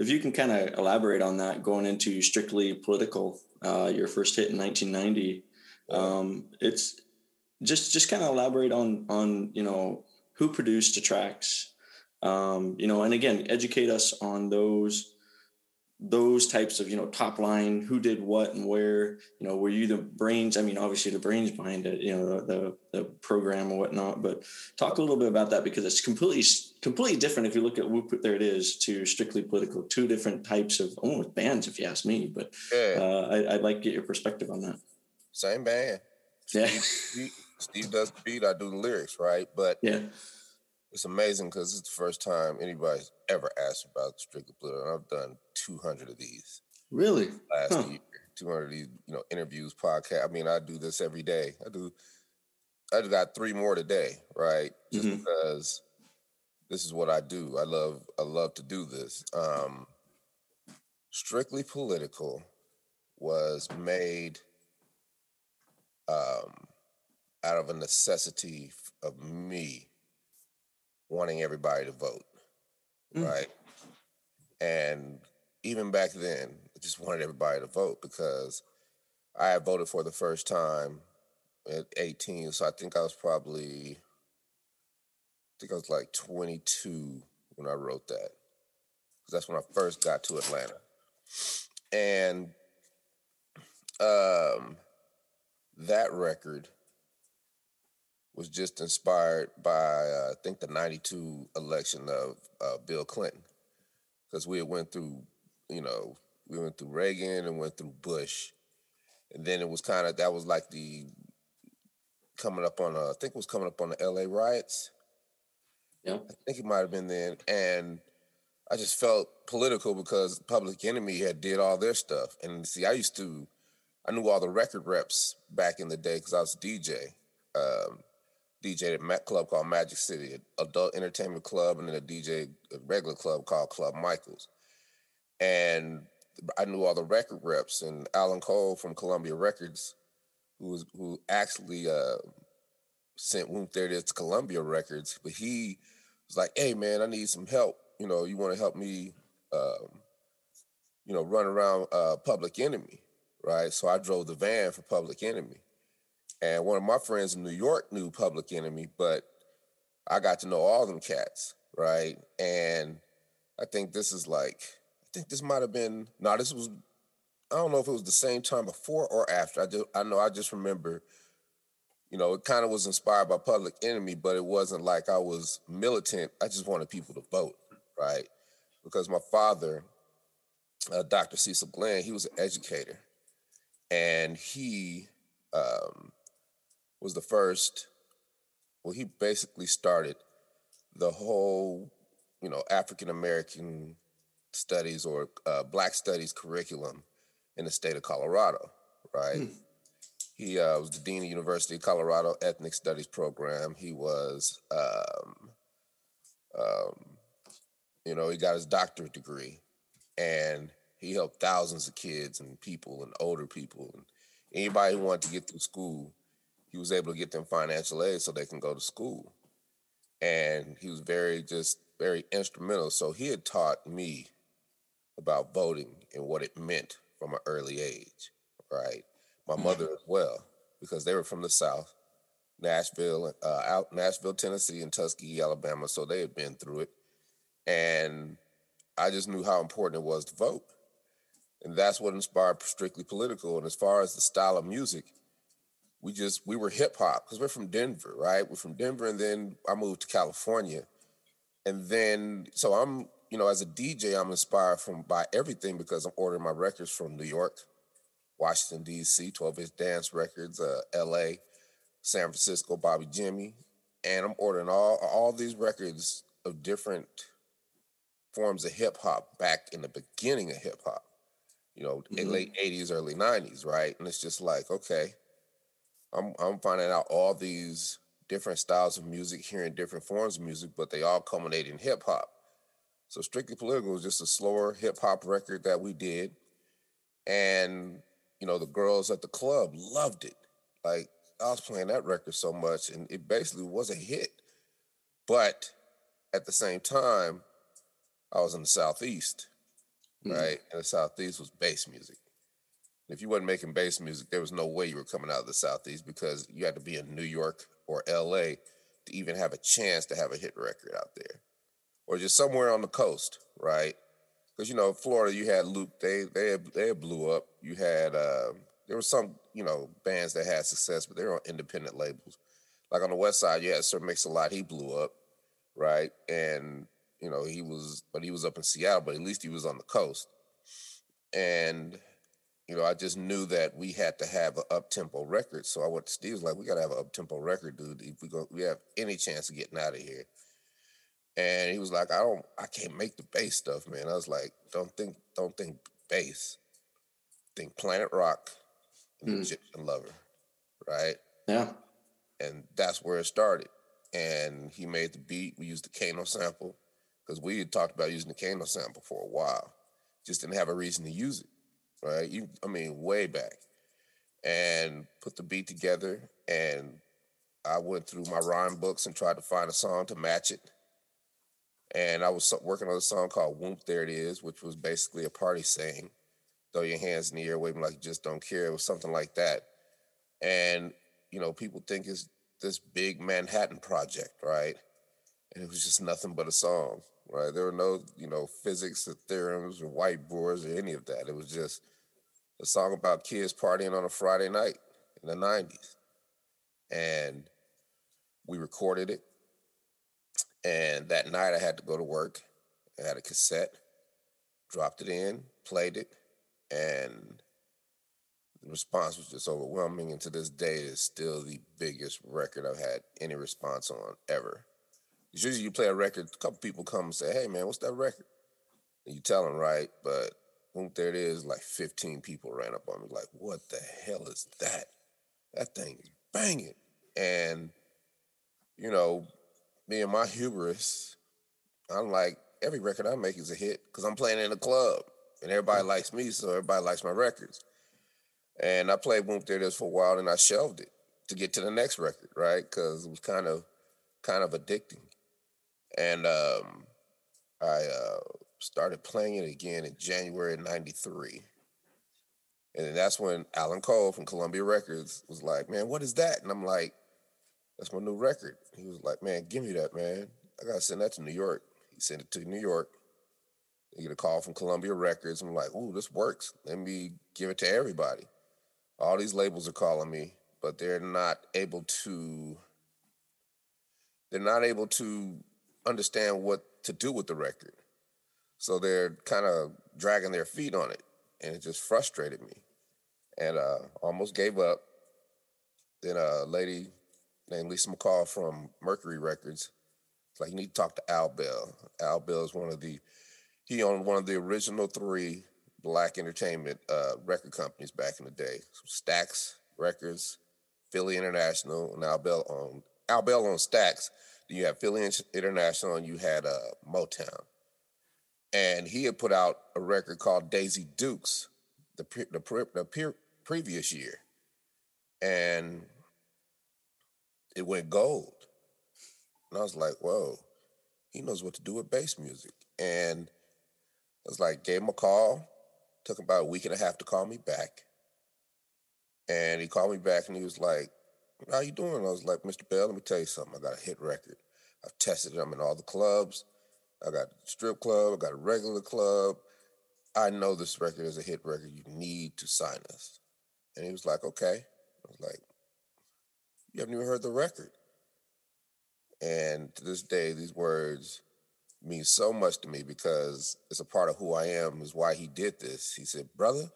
if you can kind of elaborate on that, going into strictly political, uh, your first hit in 1990, um, it's just just kind of elaborate on on you know who produced the tracks, um, you know, and again, educate us on those those types of you know top line who did what and where you know were you the brains i mean obviously the brains behind it you know the the program and whatnot but talk a little bit about that because it's completely completely different if you look at whoomp there it is to strictly political two different types of almost bands if you ask me but yeah. uh, I, would like to get your perspective on that. Same band. Yeah. Steve, steve does the beat i do the lyrics right? But yeah it's amazing because it's the first time anybody's ever asked about Strictly Political. I've done 200 of these. Really? Last huh. year, 200 of these, you know, interviews, podcast. I mean, I do this every day. I do. I just got three more today, right? Just mm-hmm. because this is what I do. I love. I love to do this. Um, Strictly Political was made um, out of a necessity of me wanting everybody to vote, mm. right? And even back then, I just wanted everybody to vote because I had voted for the first time at 18. So I think I was probably, I think I was like 22 when I wrote that. Because that's when I first got to Atlanta. And um, that record was just inspired by uh, I think the '92 election of uh, Bill Clinton, because we had went through, you know, we went through Reagan and went through Bush, and then it was kind of that was like the coming up on a, I think it was coming up on the L.A. riots. Yeah, I think it might have been then, and I just felt political because Public Enemy had did all their stuff, and see, I used to, I knew all the record reps back in the day because I was a DJ. Um, DJ at a club called Magic City, an adult entertainment club, and then a DJ, a regular club called Club Michaels. And I knew all the record reps, and Alan Cole from Columbia Records, who was who actually uh, sent Whoomp There to Columbia Records, but he was like, "Hey man, I need some help. You know, you want to help me, um, you know, run around uh, Public Enemy, right?" So I drove the van for Public Enemy and one of my friends in New York knew Public Enemy, but I got to know all them cats, right? And I think this is like, I think this might have been, no, this was, I don't know if it was the same time before or after. I just, I know I just remember, you know, it kind of was inspired by Public Enemy, but it wasn't like I was militant. I just wanted people to vote, right? Because my father, uh, Dr. Cecil Glenn, he was an educator, and he um, was the first. Well, he basically started the whole, you know, African American studies or uh, Black studies curriculum in the state of Colorado, right? Hmm. He uh, was the dean of University of Colorado Ethnic Studies program. He was, um, um, you know, he got his doctorate degree, and he helped thousands of kids and people and older people and anybody who wanted to get through school he was able to get them financial aid so they can go to school. And he was very just very instrumental. So he had taught me about voting and what it meant from an early age, right? My mm-hmm. mother as well, because they were from the South, Nashville, uh, out Nashville, Tennessee, and Tuskegee, Alabama. So they had been through it, and I just knew how important it was to vote, and that's what inspired Strictly Political. And as far as the style of music, we just we were hip hop because we're from Denver, right? We're from Denver, and then I moved to California, and then so I'm you know as a DJ I'm inspired from by everything because I'm ordering my records from New York, Washington D.C., 12 inch dance records, uh, L.A., San Francisco, Bobby Jimmy, and I'm ordering all all these records of different forms of hip hop back in the beginning of hip hop, you know, mm-hmm. late 80s, early 90s, right? And it's just like okay I'm I'm finding out all these different styles of music, hearing different forms of music, but they all culminate in hip hop. So Strictly Political was just a slower hip hop record that we did. And, you know, the girls at the club loved it. Like I was playing that record so much and it basically was a hit. But at the same time, I was in the Southeast mm-hmm. right? In the Southeast was bass music. If you wasn't making bass music, there was no way you were coming out of the Southeast because you had to be in New York or LA to even have a chance to have a hit record out there. Or just somewhere on the coast, right? Because you know, Florida, you had Luke, they they they blew up. You had uh, there were some, you know, bands that had success, but they were on independent labels. Like on the west side, you had Sir Mix-a-Lot, he blew up, right? And you know, he was but he was up in Seattle, but at least he was on the coast. And you know, I just knew that we had to have an up tempo record. So I went to Steve was like, we gotta have an up tempo record, dude. If we go we have any chance of getting out of here. And he was like, I don't I can't make the bass stuff, man. I was like, don't think don't think bass. Think Planet Rock and mm. Egyptian Lover. Right? Yeah. And that's where it started. And he made the beat. We used the Kano sample. Because we had talked about using the Kano sample for a while. Just didn't have a reason to use it right? You, I mean, way back, and put the beat together. And I went through my rhyme books and tried to find a song to match it. And I was working on a song called "Whoomp There It Is," which was basically a party saying, "Throw your hands in the air, waving like you just don't care." It was something like that. And you know, people think it's this big Manhattan project, right? And it was just nothing but a song right? There were no, you know, physics or theorems or whiteboards or any of that. It was just a song about kids partying on a Friday night in the 90s. And we recorded it. And that night I had to go to work. I had a cassette, dropped it in, played it, and the response was just overwhelming. And to this day, it's still the biggest record I've had any response on ever. Usually you play a record, a couple people come and say, hey man, what's that record? And you tell them, right? But boom, there it is, like 15 people ran up on me, like, what the hell is that? That thing is banging. And, you know, me and my hubris, I'm like, every record I make is a hit because I'm playing in a club and everybody mm. likes me, so everybody likes my records. And I played Boom There It Is for a while and I shelved it to get to the next record, right? Because it was kind of kind of addicting and um, I uh, started playing it again in January of '93. And that's when Alan Cole from Columbia Records was like, "Man, what is that?" And I'm like, "That's my new record." He was like, "Man, give me that, man. I gotta send that to New York." He sent it to New York. You get a call from Columbia Records. I'm like, "Ooh, this works. Let me give it to everybody." All these labels are calling me, but they're not able to. They're not able to understand what to do with the record. So they're kind of dragging their feet on it. And it just frustrated me. And uh, almost gave up. Then a lady named Lisa McCall from Mercury Records, like, you need to talk to Al Bell. Al Bell is one of the, he owned one of the original three black entertainment uh, record companies back in the day. Stax Records, Philly International, and Al Bell owned, Al Bell owned Stax you had Philly International, and you had uh, Motown. And he had put out a record called Daisy Dukes the the, the pre- previous year, and it went gold. And I was like, "Whoa, he knows what to do with bass music." And I was like, gave him a call. Took about a week and a half to call me back. And he called me back and he was like, how you doing? I was like, Mr. Bell, let me tell you something. I got a hit record. I've tested them in all the clubs. I got strip club. I got a regular club. I know this record is a hit record. You need to sign us. And he was like, okay. I was like, you haven't even heard the record. And to this day, these words mean so much to me because it's a part of who I am, is why he did this. He said, brother,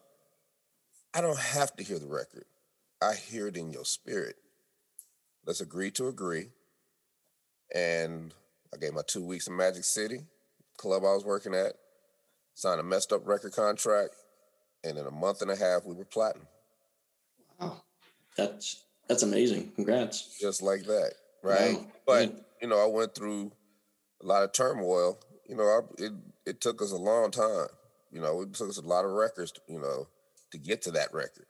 I don't have to hear the record. I hear it in your spirit. Let's agree to agree. And I gave my two weeks in Magic City, club I was working at, signed a messed up record contract, and in a month and a half we were platinum. Wow. That's that's amazing. Congrats. Just like that. Right. Wow. But you know, I went through a lot of turmoil. You know, I, it it took us a long time. You know, it took us a lot of records, to, you know, to get to that record.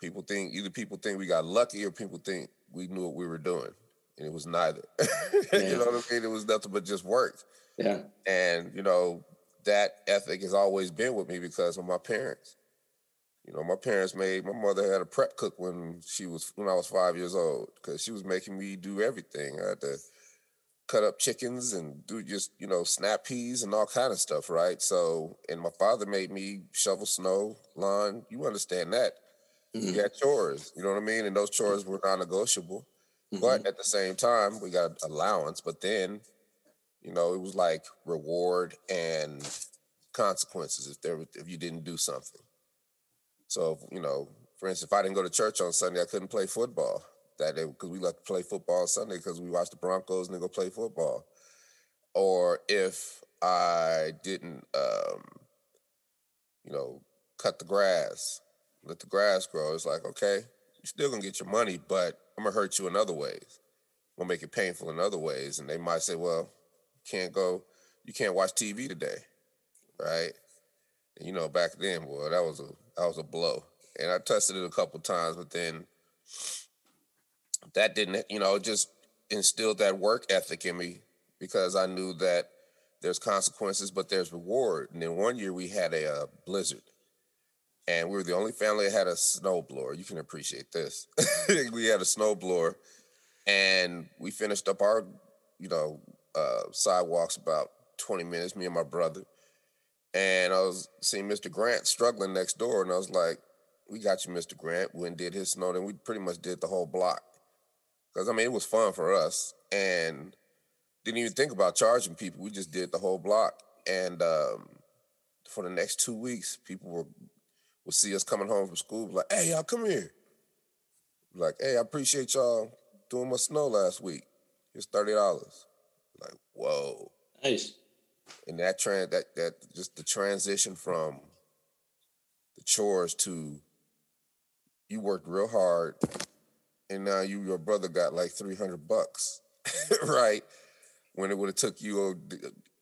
People think either people think we got lucky or people think we knew what we were doing, and it was neither. Yeah. you know what I mean? It was nothing but just work. Yeah. And you know, that ethic has always been with me because of my parents. You know, my parents made my mother had a prep cook when she was when I was five years old because she was making me do everything. I had to cut up chickens and do just you know snap peas and all kind of stuff, right? So, and my father made me shovel snow, lawn. You understand that? Mm-hmm. We had chores, you know what I mean, and those chores were non-negotiable. Mm-hmm. But at the same time, we got allowance. But then, you know, it was like reward and consequences if there if you didn't do something. So, you know, for instance, if I didn't go to church on Sunday, I couldn't play football that day because we love to play football Sunday because we watch the Broncos and then go play football. Or if I didn't, um, you know, cut the grass, let the grass grow, it's like, okay, you're still gonna get your money, but I'm gonna hurt you in other ways. I'm gonna make it painful in other ways. And they might say, well, you can't go, you can't watch TV today, right? And you know, back then, boy, that was a that was a blow. And I tested it a couple times, but then that didn't, you know, just instilled that work ethic in me because I knew that there's consequences, but there's reward. And then one year we had a, uh, blizzard, and we were the only family that had a snowblower. You can appreciate this. we had a snowblower, and we finished up our, you know, uh, sidewalks about 20 minutes. Me and my brother, and I was seeing Mr. Grant struggling next door, and I was like, "We got you, Mr. Grant." When did his snow, then we pretty much did the whole block because I mean it was fun for us, and didn't even think about charging people. We just did the whole block, and um, for the next two weeks, people were would see us coming home from school, like, "Hey, y'all, come here." Like, "Hey, I appreciate y'all doing my snow last week. Here's thirty dollars." Like, whoa, nice and that trend that that just the transition from the chores to you worked real hard and now you your brother got like 300 bucks right when it would have took you oh,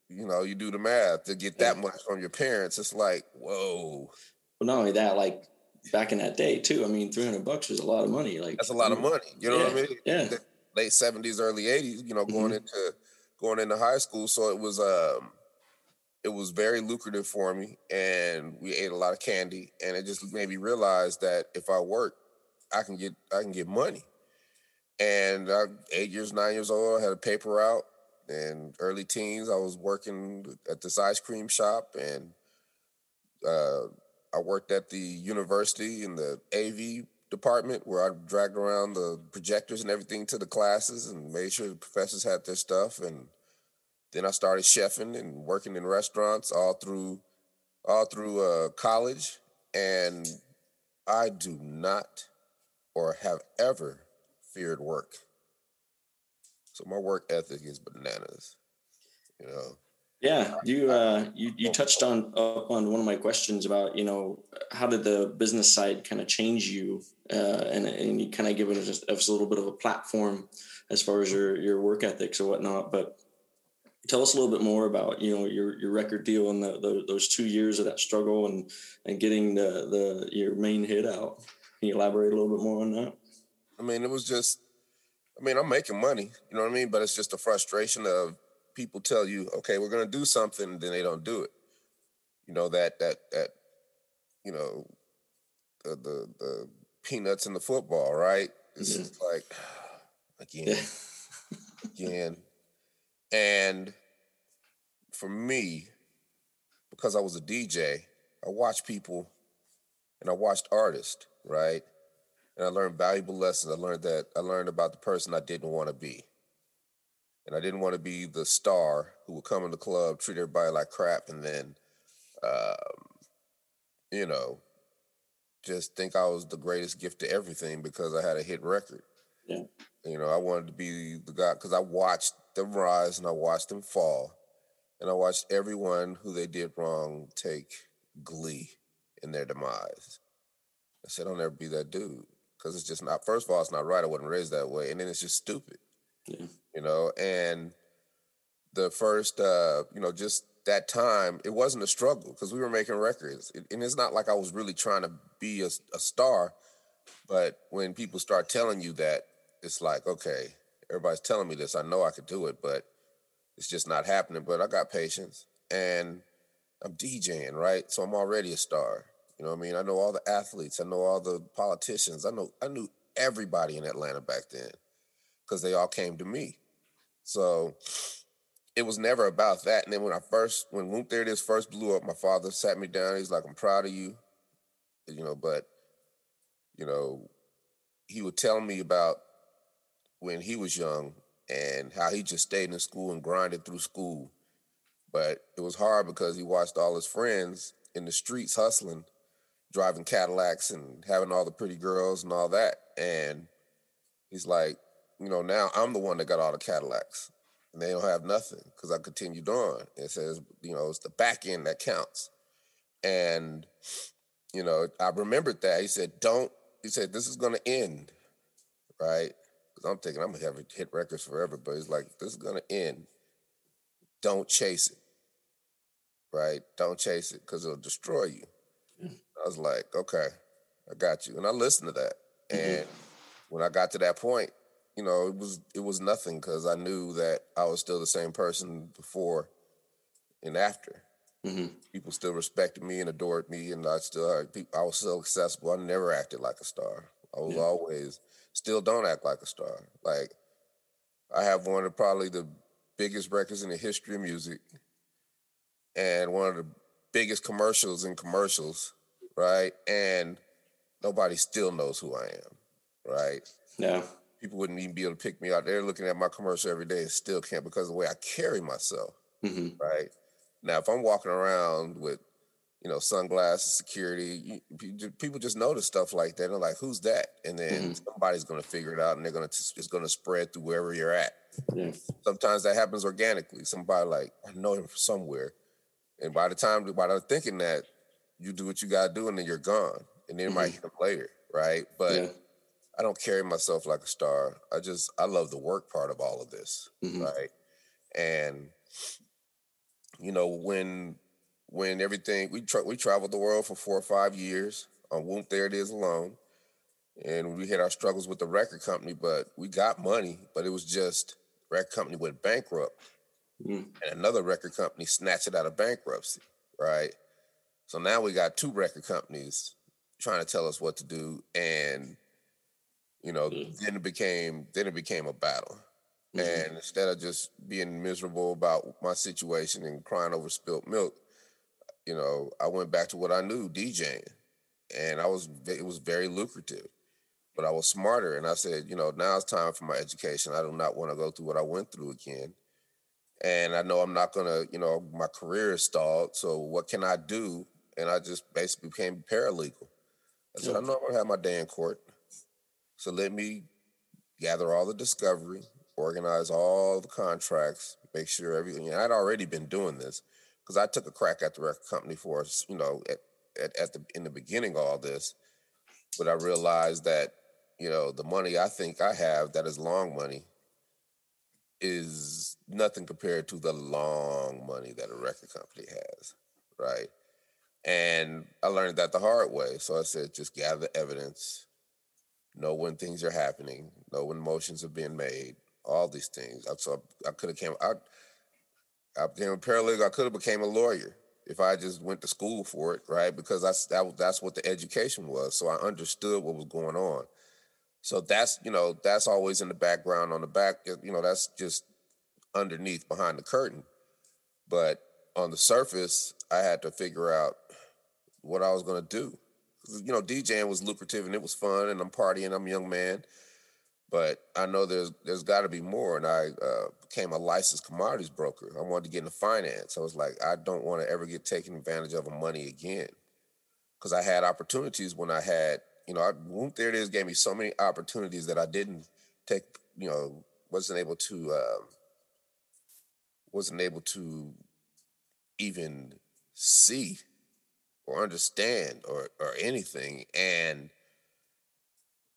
you know you do the math to get that much from your parents it's like whoa well not only that like back in that day too i mean 300 bucks was a lot of money like that's a lot of money you know yeah, what i mean yeah late 70s early 80s you know going mm-hmm. into going into high school. So it was um it was very lucrative for me and we ate a lot of candy and it just made me realize that if I work, I can get I can get money. And I, eight years, nine years old, I had a paper out. And early teens, I was working at this ice cream shop, and uh, I worked at the university in the AV department where I dragged around the projectors and everything to the classes and made sure the professors had their stuff. And then I started chefing and working in restaurants all through all through uh, college. And I do not or have ever feared work. So my work ethic is bananas. You know. Yeah, you uh, you you touched on uh, on one of my questions about you know how did the business side kind of change you, uh, and and you kind of given us, us a little bit of a platform as far as your your work ethics or whatnot. But tell us a little bit more about you know your your record deal and the, the, those two years of that struggle and and getting the the your main hit out. Can you elaborate a little bit more on that? I mean, it was just. I mean, I'm making money, you know what I mean? But it's just a frustration of people tell you, okay, we're going to do something, then they don't do it. You know that that that you know the the, the peanuts in the football, right? It's yeah. like again, again, and for me, because I was a DJ, I watched people and I watched artists, right? And I learned valuable lessons. I learned that I learned about the person I didn't want to be and I didn't want to be the star who would come in the club, treat everybody like crap, and then, um, you know, just think I was the greatest gift to everything because I had a hit record. Yeah. You know, I wanted to be the guy because I watched them rise and I watched them fall, and I watched everyone who they did wrong take glee in their demise. I said, I'll never be that dude because it's just not. First of all, it's not right. I wasn't raised that way, and then it's just stupid. Yeah you know, and the first, uh, you know, just that time, it wasn't a struggle because we were making records. And it's not like I was really trying to be a, a star, but when people start telling you that, it's like, okay, everybody's telling me this. I know I could do it, but it's just not happening. But I got patience. And I'm DJing, right? So I'm already a star. You know what I mean? I know all the athletes. I know all the politicians. I know I knew everybody in Atlanta back then because they all came to me. So it was never about that. And then when I first, when Whoomp There first blew up, my father sat me down. He's like, I'm proud of you. You know, but, you know, he would tell me about when he was young and how he just stayed in school and grinded through school. But it was hard because he watched all his friends in the streets hustling, driving Cadillacs and having all the pretty girls and all that. And he's like, you know, now I'm the one that got all the Cadillacs and they don't have nothing because I continued on. It says, you know, it's the back end that counts. And, you know, I remembered that. He said, don't, he said, this is going to end, right? Because I'm thinking I'm going to have hit records forever, but he's like, this is going to end. Don't chase it, right? Don't chase it because it'll destroy you. I was like, okay, I got you. And I listened to that. Mm-hmm. And when I got to that point, you know, it was it was nothing because I knew that I was still the same person before and after. Mm-hmm. People still respected me and adored me, and I still. I was so accessible. I never acted like a star. I was yeah. always still don't act like a star. Like I have one of probably the biggest records in the history of music, and one of the biggest commercials in commercials, right? And nobody still knows who I am, right? Yeah people wouldn't even be able to pick me out. They're looking at my commercial every day and still can't because of the way I carry myself. Mm-hmm. Right now, if I'm walking around with you know sunglasses, security, you, people just notice stuff like that. And they're like, "Who's that?" And then mm-hmm. somebody's going to figure it out, and they're going to it's going to spread through wherever you're at. Yeah. Sometimes that happens organically. Somebody like I know him from somewhere, and by the time by the thinking that you do what you got to do, and then you're gone, and then mm-hmm. might hit them later, right? But yeah I don't carry myself like a star. I just I love the work part of all of this, mm-hmm. right? And you know when when everything we tra- we traveled the world for four or five years on Whoomp There It Is alone, and we had our struggles with the record company, but we got money, but it was just record company went bankrupt, mm. and another record company snatched it out of bankruptcy, right? So now we got two record companies trying to tell us what to do, and you know, mm-hmm. then it became then it became a battle. Mm-hmm. And instead of just being miserable about my situation and crying over spilt milk, you know, I went back to what I knew, DJing. And I was it was very lucrative. But I was smarter and I said, you know, now it's time for my education. I do not want to go through what I went through again. And I know I'm not gonna, you know, my career is stalled. So what can I do? And I just basically became paralegal. I said, I know I'm gonna have my day in court. So let me gather all the discovery, organize all the contracts, make sure everything. And I'd already been doing this because I took a crack at the record company for us, you know, at, at, at the in the beginning all this, but I realized that you know the money I think I have that is long money is nothing compared to the long money that a record company has, right? And I learned that the hard way. So I said, just gather evidence, know when things are happening, know when motions are being made, all these things. So I, I could have came. I, I became a paralegal. I could have became a lawyer if I just went to school for it, right? Because that's that, that's what the education was. So I understood what was going on. So that's you know that's always in the background on the back. You know that's just underneath behind the curtain. But on the surface, I had to figure out what I was going to do you know, DJing was lucrative and it was fun, and I'm partying. I'm a young man, but I know there's there's got to be more. And I uh, became a licensed commodities broker. I wanted to get into finance. I was like, I don't want to ever get taken advantage of money again, because I had opportunities when I had, you know, I, there it is gave me so many opportunities that I didn't take, you know, wasn't able to, uh, wasn't able to even see or understand or or anything and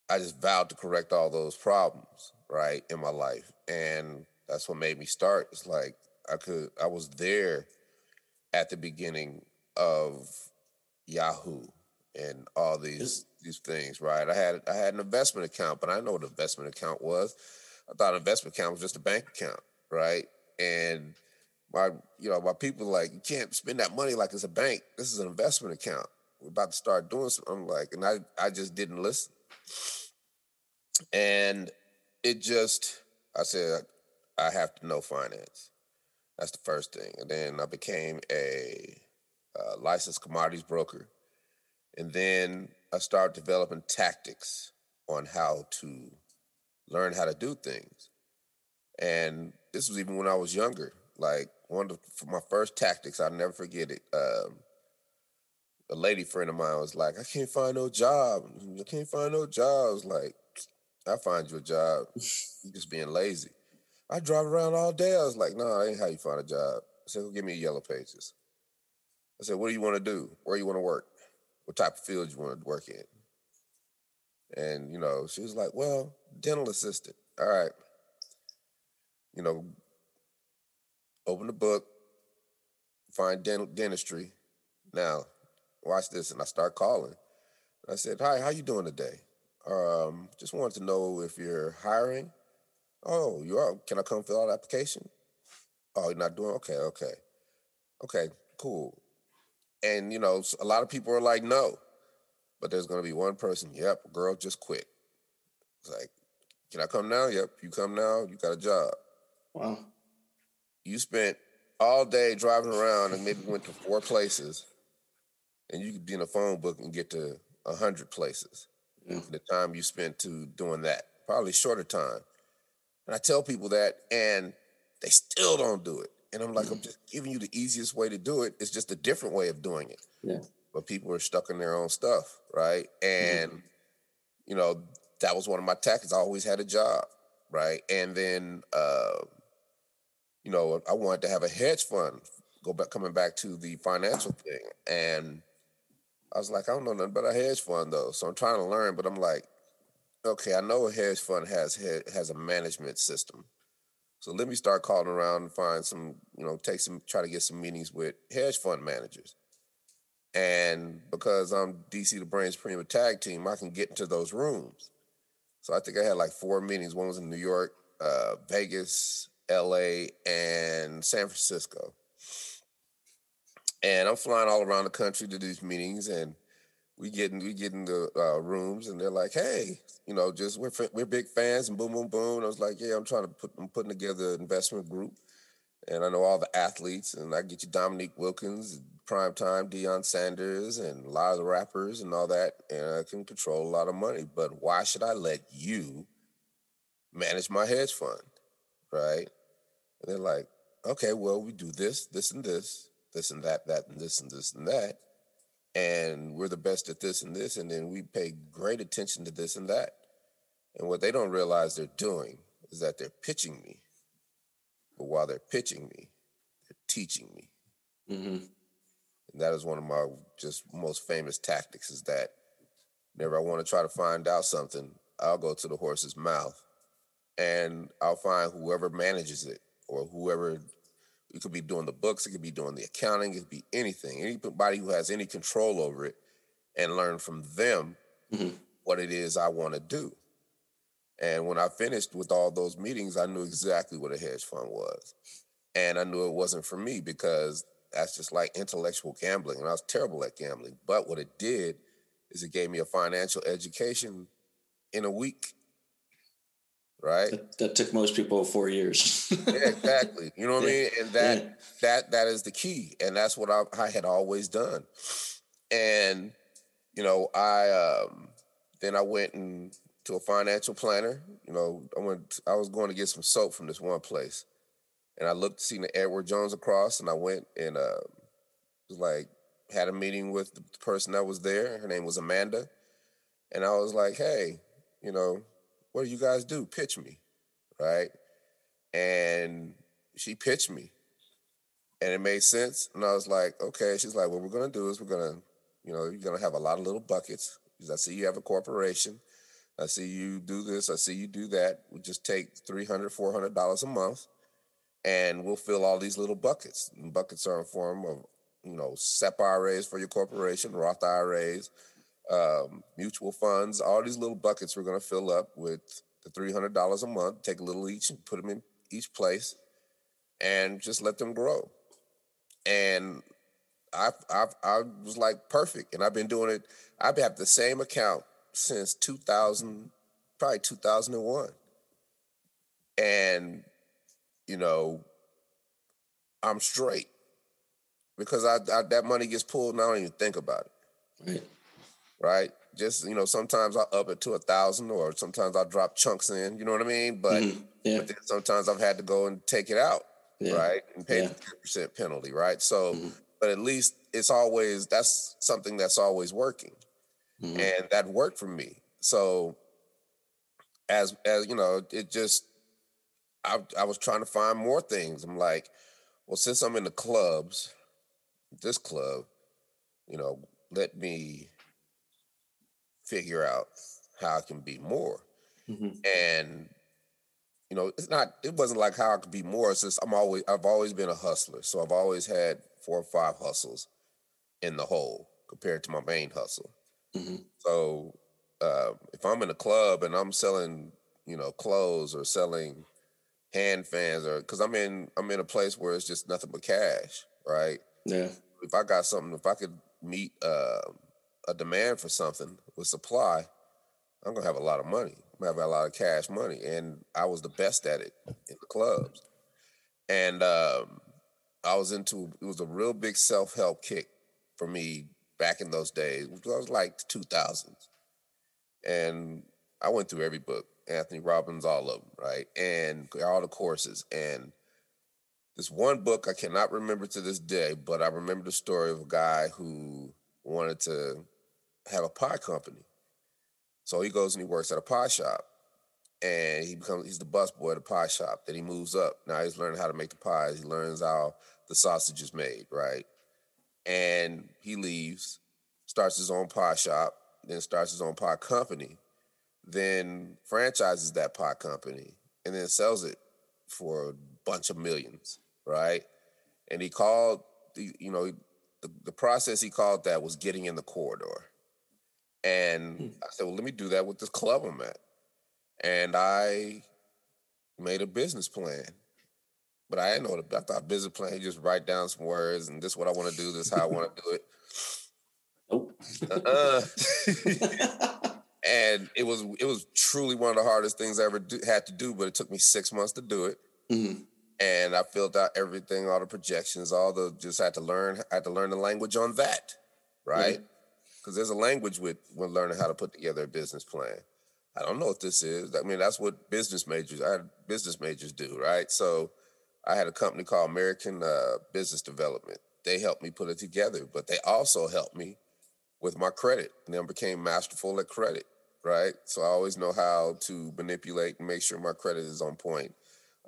I just vowed to correct all those problems, right, in my life. And that's what made me start. It's like I could I was there at the beginning of Yahoo and all these these things, right? I had I had an investment account, but I know what an investment account was. I thought an investment account was just a bank account, right? And my you know why people like you can't spend that money like it's a bank. This is an investment account. We're about to start doing something. I'm like, and I I just didn't listen, and it just I said I have to know finance. That's the first thing, and then I became a licensed commodities broker, and then I started developing tactics on how to learn how to do things. And this was even when I was younger. Like one of the, my first tactics, I'll never forget it. Um, a lady friend of mine was like, I can't find no job. I can't find no jobs. Like, I find you a job. you just being lazy. I drive around all day. I was like, no, nah, ain't how you find a job. I said, well, give me yellow pages. I said, what do you want to do? Where you want to work? What type of field you want to work in? And, you know, she was like, well, dental assistant. All right. You know, open the book, find dental dentistry. Now, watch this. And I start calling. I said, hi, how you doing today? Um, just wanted to know if you're hiring. Oh, you are. Can I come fill out an application? Oh, you're not doing okay, okay. Okay, cool. And you know, a lot of people are like, no. But there's gonna be one person, yep, girl just quit. It's like, can I come now? Yep, you come now, you got a job. Wow. You spent all day driving around and maybe went to four places, and you could be in a phone book and get to a hundred places. Yeah. The time you spent to doing that, probably shorter time. And I tell people that, and they still don't do it. And I'm like, I'm just giving you the easiest way to do it. It's just a different way of doing it. Yeah. But people are stuck in their own stuff, right? And mm-hmm. you know, that was one of my tactics. I always had a job, right? And then uh, you know, I wanted to have a hedge fund. Go back, coming back to the financial thing, and I was like, I don't know nothing about a hedge fund though. So I'm trying to learn, but I'm like, okay, I know a hedge fund has has a management system. So let me start calling around and find some, you know, take some, try to get some meetings with hedge fund managers. And because I'm DC the Brain Supreme Tag Team, I can get into those rooms. So I think I had like four meetings. One was in New York, uh, Vegas, LA, and San Francisco. And I'm flying all around the country to these meetings, and we get in, we get in the uh, rooms, and they're like, "Hey, you know, just we're we're big fans," and boom, boom, boom. And I was like, "Yeah, I'm trying to put I'm putting together an investment group, and I know all the athletes, and I get you Dominique Wilkins, Prime Time, Deion Sanders, and a lot of the rappers and all that, and I can control a lot of money. But why should I let you manage my hedge fund, right?" And they're like, "Okay, well, we do this, this, and this, this and that, that, and this and this and that." and we're the best at this and this, and then we pay great attention to this and that. And what they don't realize they're doing is that they're pitching me. But while they're pitching me, they're teaching me. Mm-hmm. And that is one of my just most famous tactics is that whenever I want to try to find out something, I'll go to the horse's mouth and I'll find whoever manages it or whoever it could be doing the books, it could be doing the accounting, it could be anything. Anybody who has any control over it and learn from them mm-hmm. what it is I want to do. And when I finished with all those meetings, I knew exactly what a hedge fund was. And I knew it wasn't for me because that's just like intellectual gambling. And I was terrible at gambling. But what it did is it gave me a financial education in a week right? That, that, took most people four years. yeah, exactly. You know what yeah. I mean? And that yeah. that that is the key, and that's what I, I, had always done. And you know, I um, then I went and to a financial planner. You know, I went. I was going to get some soap from this one place, and I looked, seen the Edward Jones across, and I went and uh, was like had a meeting with the person that was there. Her name was Amanda, and I was like, hey, you know, what do you guys do? Pitch me, right? And she pitched me, and it made sense. And I was like, okay. She's like, what we're gonna do is we're gonna, you know, you're gonna have a lot of little buckets. Because I see you have a corporation. I see you do this. I see you do that. We just take $300, $400 a month and we'll fill all these little buckets. And buckets are in form of, you know, SEP IRAs for your corporation, Roth IRAs, um, mutual funds, all these little buckets we're going to fill up with the $300 a month, take a little each and put them in each place. and just let them grow. And I I I was like perfect, and I've been doing it. I've had the same account since 2000, probably 2001, and you know, I'm straight because I, I that money gets pulled and I don't even think about it. Right. Just you know, sometimes I up it to a thousand, or sometimes I drop chunks in. You know what I mean? But, mm-hmm. yeah. but then sometimes I've had to go and take it out, yeah. right, and pay yeah. the ten percent penalty, right? So, mm-hmm. but at least it's always that's something that's always working, mm-hmm. and that worked for me. So, as as you know, it just I I was trying to find more things. I'm like, well, since I'm in the clubs, this club, you know, let me figure out how I can be more. Mm-hmm. And you know, it's not. It wasn't like how I could be more. It's just I'm always. I've always been a hustler, so I've always had four or five hustles in the hole compared to my main hustle. Mm-hmm. So uh, if I'm in a club and I'm selling, you know, clothes or selling hand fans, or because I'm in I'm in a place where it's just nothing but cash, right? Yeah. If I got something, if I could meet uh, a demand for something with supply, I'm gonna have a lot of money. I'm gonna have a lot of cash money, and I was the best at it in the clubs. And um, I was into it was a real big self help kick for me back in those days. It was like the 2000s, and I went through every book, Anthony Robbins, all of them, right, and all the courses. And this one book I cannot remember to this day, but I remember the story of a guy who wanted to have a pie company. So he goes and he works at a pie shop and he becomes he's the bus boy at a pie shop. Then he moves up. Now he's learning how to make the pies. He learns how the sausage is made, right? And he leaves, starts his own pie shop, then starts his own pie company, then franchises that pie company, and then sells it for a bunch of millions, right? And he called you know, the, the process he called that was getting in the corridor. And hmm. I said, well, let me do that with this club I'm at. And I made a business plan. But I didn't know the I thought business plan, you just write down some words and this is what I want to do, this is how I want to do it. Oh. Uh-uh. and it was it was truly one of the hardest things I ever do, had to do, but it took me six months to do it. Mm-hmm. And I filled out everything, all the projections, all the just had to learn. I had to learn the language on that, right? Because there's a language with when learning how to put together a business plan. I don't know what this is. I mean, that's what business majors, I had business majors do, right? So I had a company called American uh, Business Development. They helped me put it together, but they also helped me with my credit and then became masterful at credit, right? So I always know how to manipulate and make sure my credit is on point.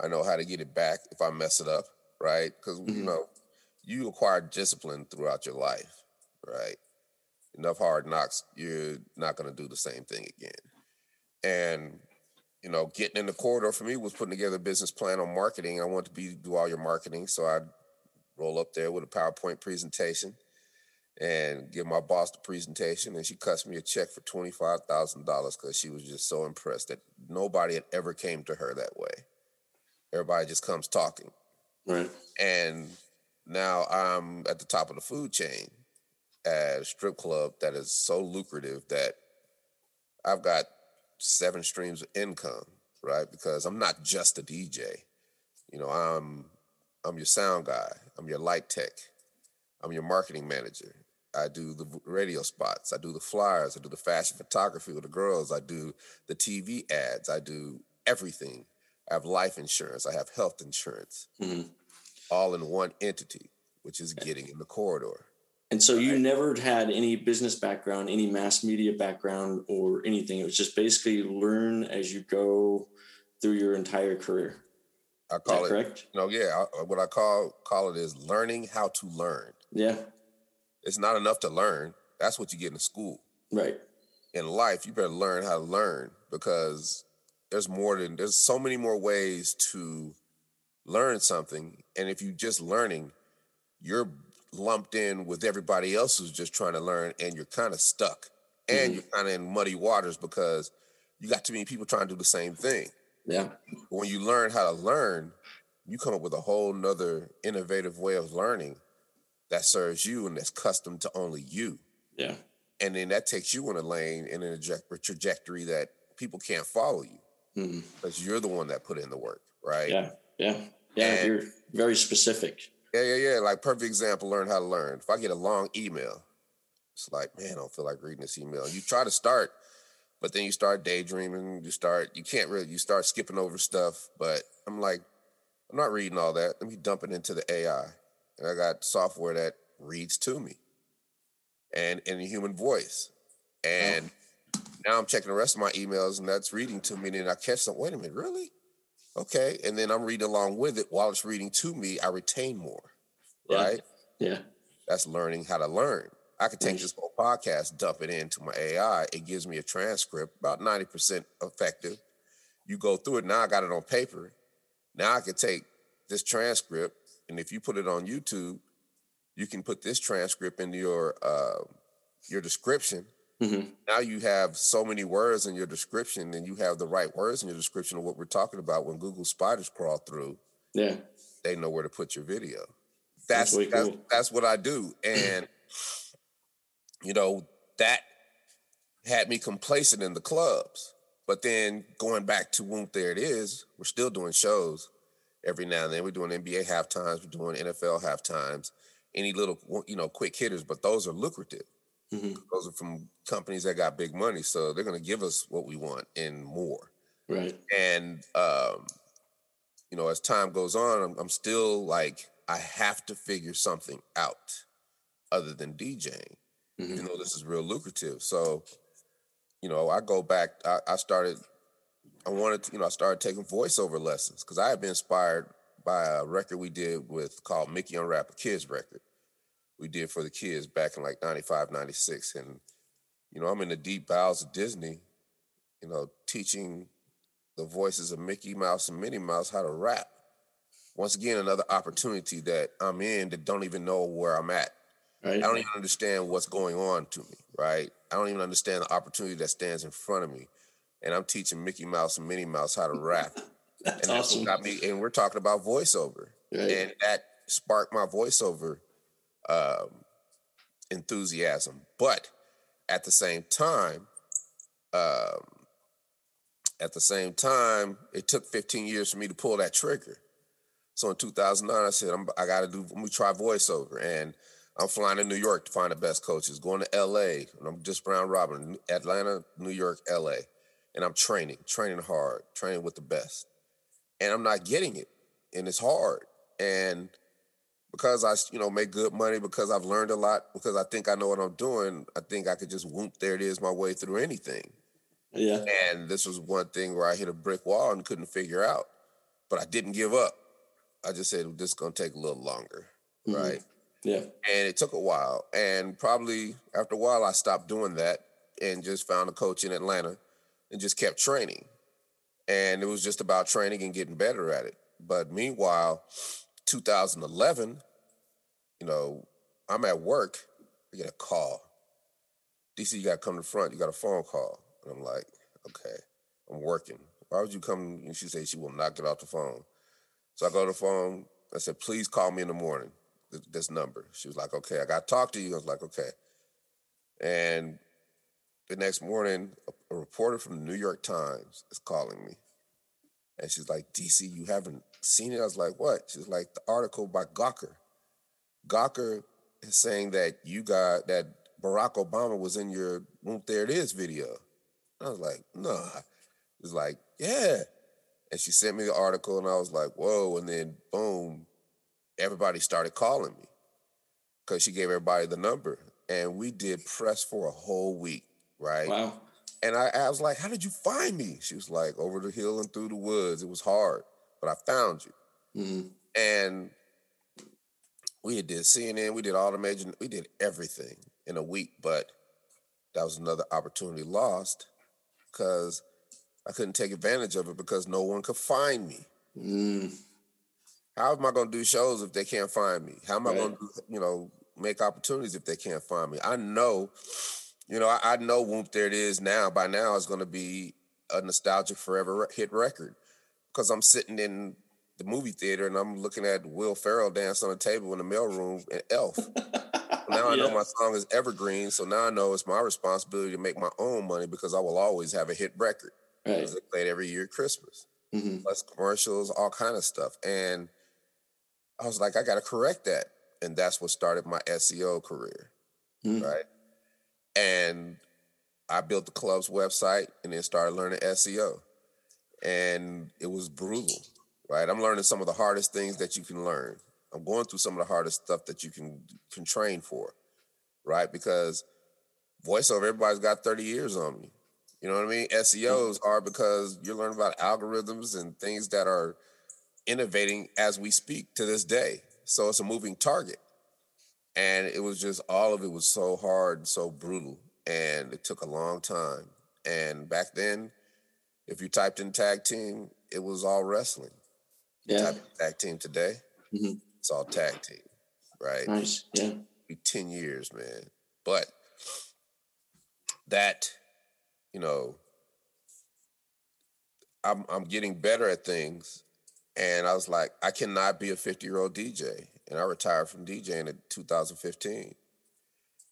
I know how to get it back if I mess it up, right? Because mm-hmm. you know, you acquire discipline throughout your life, right? Enough hard knocks, you're not going to do the same thing again. And you know, getting in the corridor for me was putting together a business plan on marketing. I want to be do all your marketing, so I roll up there with a PowerPoint presentation and give my boss the presentation, and she cuts me a check for twenty five thousand dollars because she was just so impressed that nobody had ever came to her that way. Everybody just comes talking, right? And now I'm at the top of the food chain at a strip club that is so lucrative that I've got seven streams of income, right? Because I'm not just a DJ. You know, I'm I'm your sound guy. I'm your light tech. I'm your marketing manager. I do the radio spots. I do the flyers. I do the fashion photography with the girls. I do the TV ads. I do everything. I have life insurance. I have health insurance, mm-hmm. all in one entity, which is getting in the corridor. And so you never had any business background, any mass media background, or anything. It was just basically learn as you go through your entire career. I call it correct. No, yeah. I, uh, what I call call it is learning how to learn. Yeah. It's not enough to learn. That's what you get in school. Right. In life, you better learn how to learn because there's more than there's so many more ways to learn something. And if you're just learning, you're lumped in with everybody else who's just trying to learn and you're kind of stuck and mm-hmm. you're kind of in muddy waters because you got too many people trying to do the same thing. Yeah. When you learn how to learn, you come up with a whole nother innovative way of learning that serves you and that's custom to only you. Yeah. And then that takes you in a lane in a trajectory that people can't follow you because mm-hmm. you're the one that put in the work, right? Yeah, yeah, yeah. And you're very specific. Yeah, yeah, yeah. Like perfect example. Learn how to learn. If I get a long email, it's like, man, I don't feel like reading this email. You try to start, but then you start daydreaming. You start, you can't really. You start skipping over stuff. But I'm like, I'm not reading all that. Let me dump it into the AI, and I got software that reads to me, and in a human voice, oh. and. Oh now I'm checking the rest of my emails and that's reading to me. And then I catch some, wait a minute, really? Okay. And then I'm reading along with it while it's reading to me, I retain more. Yeah. Right? Yeah. That's learning how to learn. I could take this whole podcast, dump it into my AI. It gives me a transcript, about 90% effective. You go through it. Now I got it on paper. Now I can take this transcript, and if you put it on YouTube, you can put this transcript into your uh, your description, Mm-hmm. Now you have so many words in your description, and you have the right words in your description of what we're talking about. When Google spiders crawl through, yeah, they know where to put your video. That's that's, that's, cool. that's what I do, and you know that had me complacent in the clubs. But then going back to Whoomp, there it is. We're still doing shows every now and then. We're doing NBA half times. We're doing NFL half times. Any little you know quick hitters, but those are lucrative. Mm-hmm. Those are from companies that got big money, so they're going to give us what we want and more. Right. And um, you know, as time goes on, I'm, I'm, still like, I have to figure something out other than DJing. Mm-hmm. You know, this is real lucrative. So, you know, I go back. I, I started. I wanted to, you know, I started taking voiceover lessons because I had been inspired by a record we did with called Mickey Unrapped a Kids record we did for the kids back in like 95, 96. And, you know, I'm in the deep bowels of Disney, you know, teaching the voices of Mickey Mouse and Minnie Mouse how to rap. Once again, another opportunity that I'm in that don't even know where I'm at. Right. I don't even understand what's going on to me, right? I don't even understand the opportunity that stands in front of me. And I'm teaching Mickey Mouse and Minnie Mouse how to rap. that's and awesome. got me, and we're talking about voiceover. Right. And that sparked my voiceover um, enthusiasm. But at the same time, um, at the same time, it took 15 years for me to pull that trigger. So in 2009, I said, i got to do, let me try voiceover. And I'm flying to New York to find the best coaches, going to LA, and I'm just Brown Robin, Atlanta, New York, LA. And I'm training, training hard, training with the best. And I'm not getting it. And it's hard. And because I, you know, make good money, because I've learned a lot, because I think I know what I'm doing, I think I could just whoomp, there it is, my way through anything. Yeah. And this was one thing where I hit a brick wall and couldn't figure out, but I didn't give up. I just said, this is going to take a little longer. Mm-hmm. Right. Yeah. And it took a while. And probably after a while, I stopped doing that and just found a coach in Atlanta and just kept training. And it was just about training and getting better at it. But meanwhile, 2011, you know, I'm at work, I get a call. DC, you got to come to the front. You got a phone call. And I'm like, okay, I'm working. Why would you come? And she said she will not get off the phone. So I go to the phone. I said, please call me in the morning, this number. She was like, okay, I got to talk to you. I was like, okay. And the next morning, a, a reporter from the New York Times is calling me. And she's like, DC, you haven't seen it. I was like, what? She's like, the article by Gawker. Gawker is saying that you got that Barack Obama was in your Whoomp There It Is video. I was like, nah. It's like, yeah. And she sent me the article and I was like, whoa. And then boom, everybody started calling me because she gave everybody the number. And we did press for a whole week, right? Wow. And I, I was like, how did you find me? She was like, over the hill and through the woods. It was hard but I found you. Mm-hmm. And we did CNN, we did all the major, we did everything in a week, but that was another opportunity lost because I couldn't take advantage of it because no one could find me. Mm. How am I going to do shows if they can't find me? How am right. I going to, you know, make opportunities if they can't find me? I know, you know, I, I know Whoomp There It Is now. By now, it's going to be a nostalgic forever hit record because I'm sitting in the movie theater and I'm looking at Will Ferrell dance on a table in the mailroom at Elf. now I know my song is evergreen, so now I know it's my responsibility to make my own money because I will always have a hit record. Right. Because they played every year at Christmas. Mm-hmm. Plus commercials, all kind of stuff. And I was like, I got to correct that. And that's what started my SEO career. Mm-hmm. Right. And I built the club's website and then started learning SEO. And it was brutal, right? I'm learning some of the hardest things that you can learn. I'm going through some of the hardest stuff that you can can train for, right? Because voiceover, everybody's got 30 years on me. You know what I mean? SEOs are because you're learning about algorithms and things that are innovating as we speak to this day. So it's a moving target. And it was just all of it was so hard, and so brutal. And it took a long time. And back then, if you typed in tag team, it was all wrestling. Yeah. tag team today, mm-hmm. it's all tag team, right? Nice. Yeah. Be 10 years, man. But that you know, I'm I'm getting better at things. And I was like, I cannot be a 50 year old DJ. And I retired from DJing in 2015.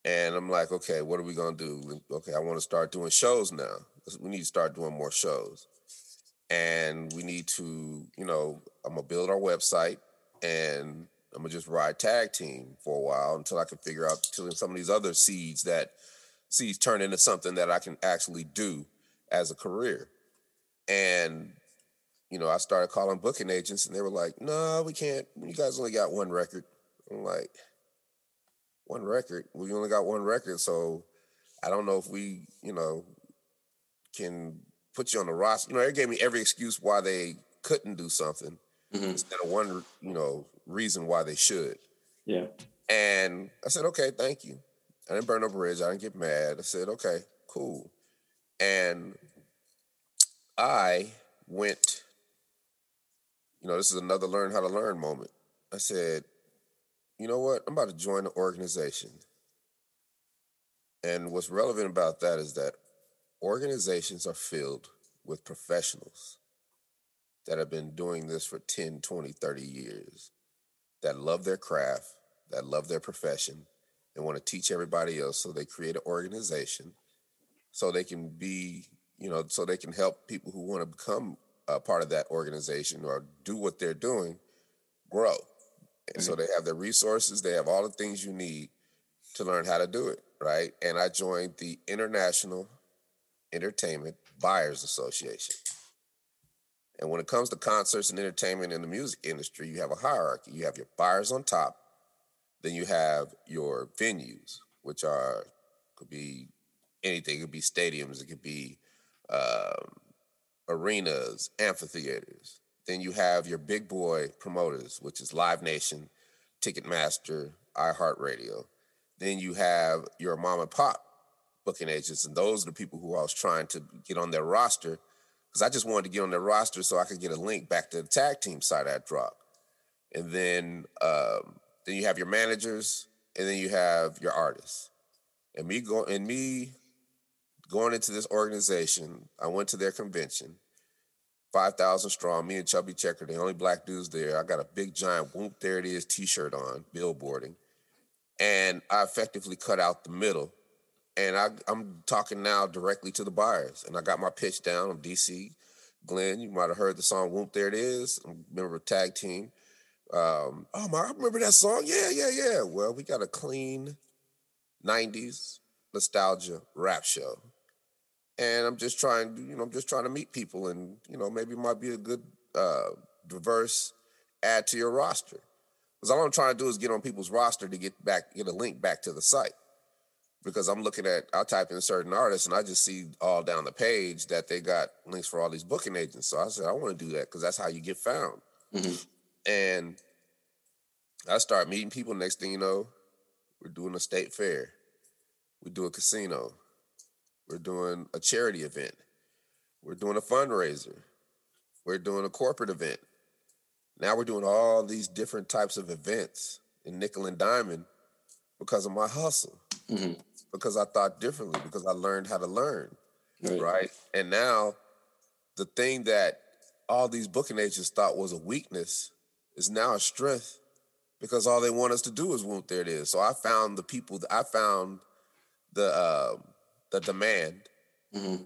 And I'm like, okay, what are we gonna do? Okay, I want to start doing shows now. We need to start doing more shows. And we need to, you know, I'm gonna build our website and I'm gonna just ride tag team for a while until I can figure out some of these other seeds that seeds turn into something that I can actually do as a career. And, you know, I started calling booking agents and they were like, no, we can't. You guys only got one record. I'm like, one record? We only got one record. So I don't know if we, you know, can put you on the roster. You know, they gave me every excuse why they couldn't do something mm-hmm. instead of one, you know, reason why they should. Yeah. And I said, okay, thank you. I didn't burn no bridge. I didn't get mad. I said, okay, cool. And I went, you know, this is another learn how to learn moment. I said, you know what? I'm about to join an organization. And what's relevant about that is that organizations are filled with professionals that have been doing this for 10, 20, 30 years, that love their craft, that love their profession, and want to teach everybody else. So they create an organization so they can be, you know, so they can help people who want to become a part of that organization or do what they're doing grow. And mm-hmm. so they have the resources, they have all the things you need to learn how to do it, right? And I joined the International Entertainment Buyers Association. And when it comes to concerts and entertainment in the music industry, you have a hierarchy. You have your buyers on top, then you have your venues, which are could be anything. It could be stadiums. It could be um, arenas, amphitheaters. Then you have your big boy promoters, which is Live Nation, Ticketmaster, iHeartRadio. Then you have your mom and pop booking agents, and those are the people who I was trying to get on their roster because I just wanted to get on their roster so I could get a link back to the tag team side I dropped. And then um, then you have your managers, and then you have your artists. And me going and me going into this organization, I went to their convention, five thousand strong. Me and Chubby Checker, the only black dudes there. I got a big giant "Whoomp There It Is" T-shirt on, billboarding, and I effectively cut out the middle. And I, I'm talking now directly to the buyers, and I got my pitch down. I'm DC. Glenn, you might have heard the song "Whoomp There It Is." I'm a member of tag team. Um, oh my, I remember that song. Yeah, yeah, yeah. Well, we got a clean 90s nostalgia rap show. And I'm just trying, to, you know, I'm just trying to meet people and, you know, maybe might be a good uh diverse add to your roster. Because all I'm trying to do is get on people's roster to get back, get a link back to the site. Because I'm looking at, I'll type in certain artists and I just see all down the page that they got links for all these booking agents. So I said, I want to do that because that's how you get found. Mm-hmm. And I start meeting people. Next thing you know, we're doing a state fair. We do a casino. We're doing a charity event. We're doing a fundraiser. We're doing a corporate event. Now we're doing all these different types of events in nickel and diamond because of my hustle. Mm-hmm. Because I thought differently, because I learned how to learn. Right. right. And now the thing that all these booking agents thought was a weakness is now a strength because all they want us to do is whoomp there it is. So I found the people that I found the uh, the demand mm-hmm.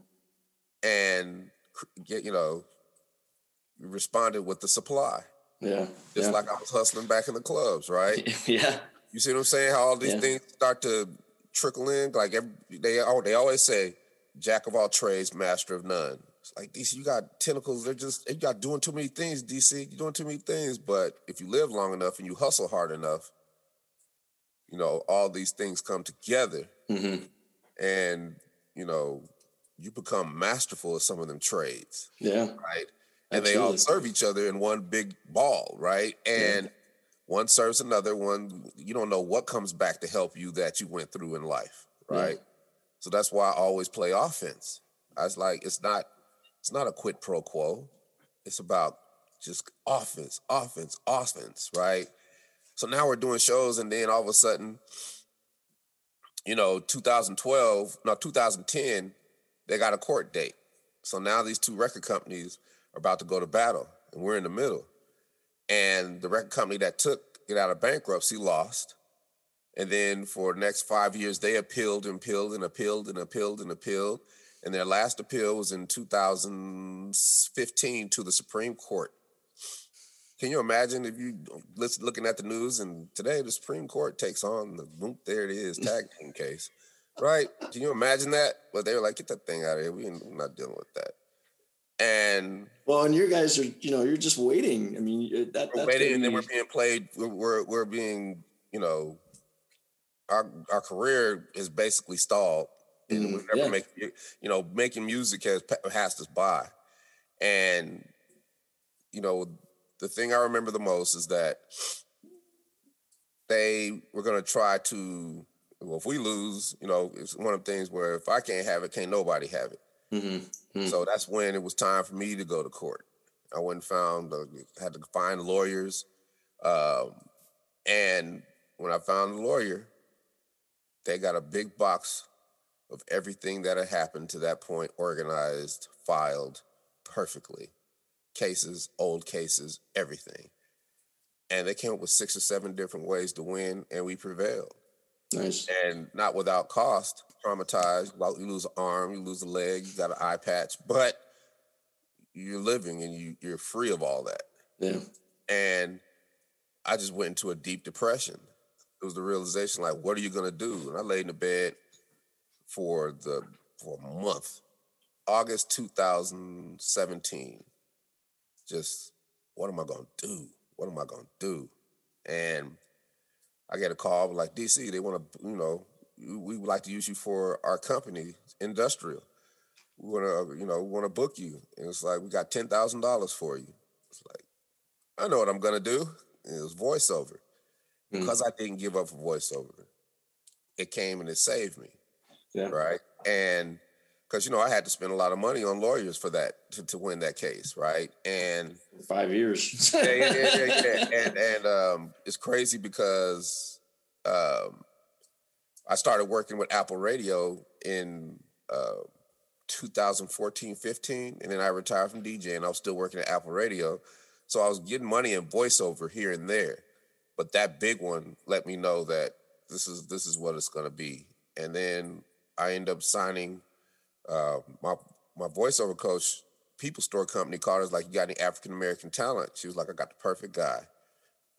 and get you know responded with the supply. Yeah. Just yeah. like I was hustling back in the clubs, right? yeah. You see what I'm saying? How all these yeah. things start to trickle in. Like every, they oh, they always say, "Jack of all trades, master of none." It's like DC, you got tentacles. They're just you got doing too many things. DC, you're doing too many things. But if you live long enough and you hustle hard enough, you know all these things come together, mm-hmm. and you know you become masterful of some of them trades. Yeah. Right. And Absolutely. they all serve each other in one big ball, right? And yeah. One serves another. One you don't know what comes back to help you that you went through in life, right? Yeah. So that's why I always play offense. I was like, it's not it's not a quid pro quo. It's about just offense, offense, offense, right? So now we're doing shows, and then all of a sudden, you know, 2012, no, 2010, they got a court date. So now these two record companies are about to go to battle, and we're in the middle. And the record company that took it out of bankruptcy lost. And then for the next five years, they appealed and appealed and appealed and appealed and appealed and their last appeal was in 2015 to the Supreme Court. Can you imagine if you looking at the news and today the Supreme Court takes on the boom, there it is tag team case, right? Can you imagine that? But they were like, get that thing out of here. We, are not dealing with that. And well, and you guys are, you know, you're just waiting. I mean, that we're waiting, and then we're being played. We're, we're we're being, you know, our our career is basically stalled and mm, we never yeah. make you know making music has passed us by, and you know the thing I remember the most is that they were going to try to well if we lose you know it's one of the things where if I can't have it can't nobody have it mm-hmm. Mm-hmm. so that's when it was time for me to go to court I went and found uh, had to find lawyers um, and when I found a lawyer they got a big box of everything that had happened to that point organized, filed perfectly. Cases, old cases, everything. And they came up with six or seven different ways to win, and we prevailed. Nice. And not without cost. Traumatized, you lose an arm, you lose a leg, you got an eye patch, but you're living and you, you're free of all that. Yeah. And I just went into a deep depression. It was the realization, like, what are you gonna do? And I laid in the bed for the for a month. August 2017. Just what am I gonna do? What am I gonna do? And I get a call like DC, they want to, you know, we would like to use you for our company, industrial. We want to, you know, want to book you. And it's like we got ten thousand dollars for you. It's like I know what I'm gonna do. And it was voiceover. Mm. Because I didn't give up voiceover, it came and it saved me. Yeah. Right. And because you know I had to spend a lot of money on lawyers for that to, to win that case, right? And five years. yeah, yeah, yeah, yeah, yeah. And and um, it's crazy because um, I started working with Apple Radio in uh, 2014, 15, and then I retired from DJ, and I was still working at Apple Radio, so I was getting money in voiceover here and there. But that big one let me know that this is this is what it's going to be. And then I end up signing uh, my my voiceover coach, People Store Company, called us like, "You got any African American talent?" She was like, "I got the perfect guy,"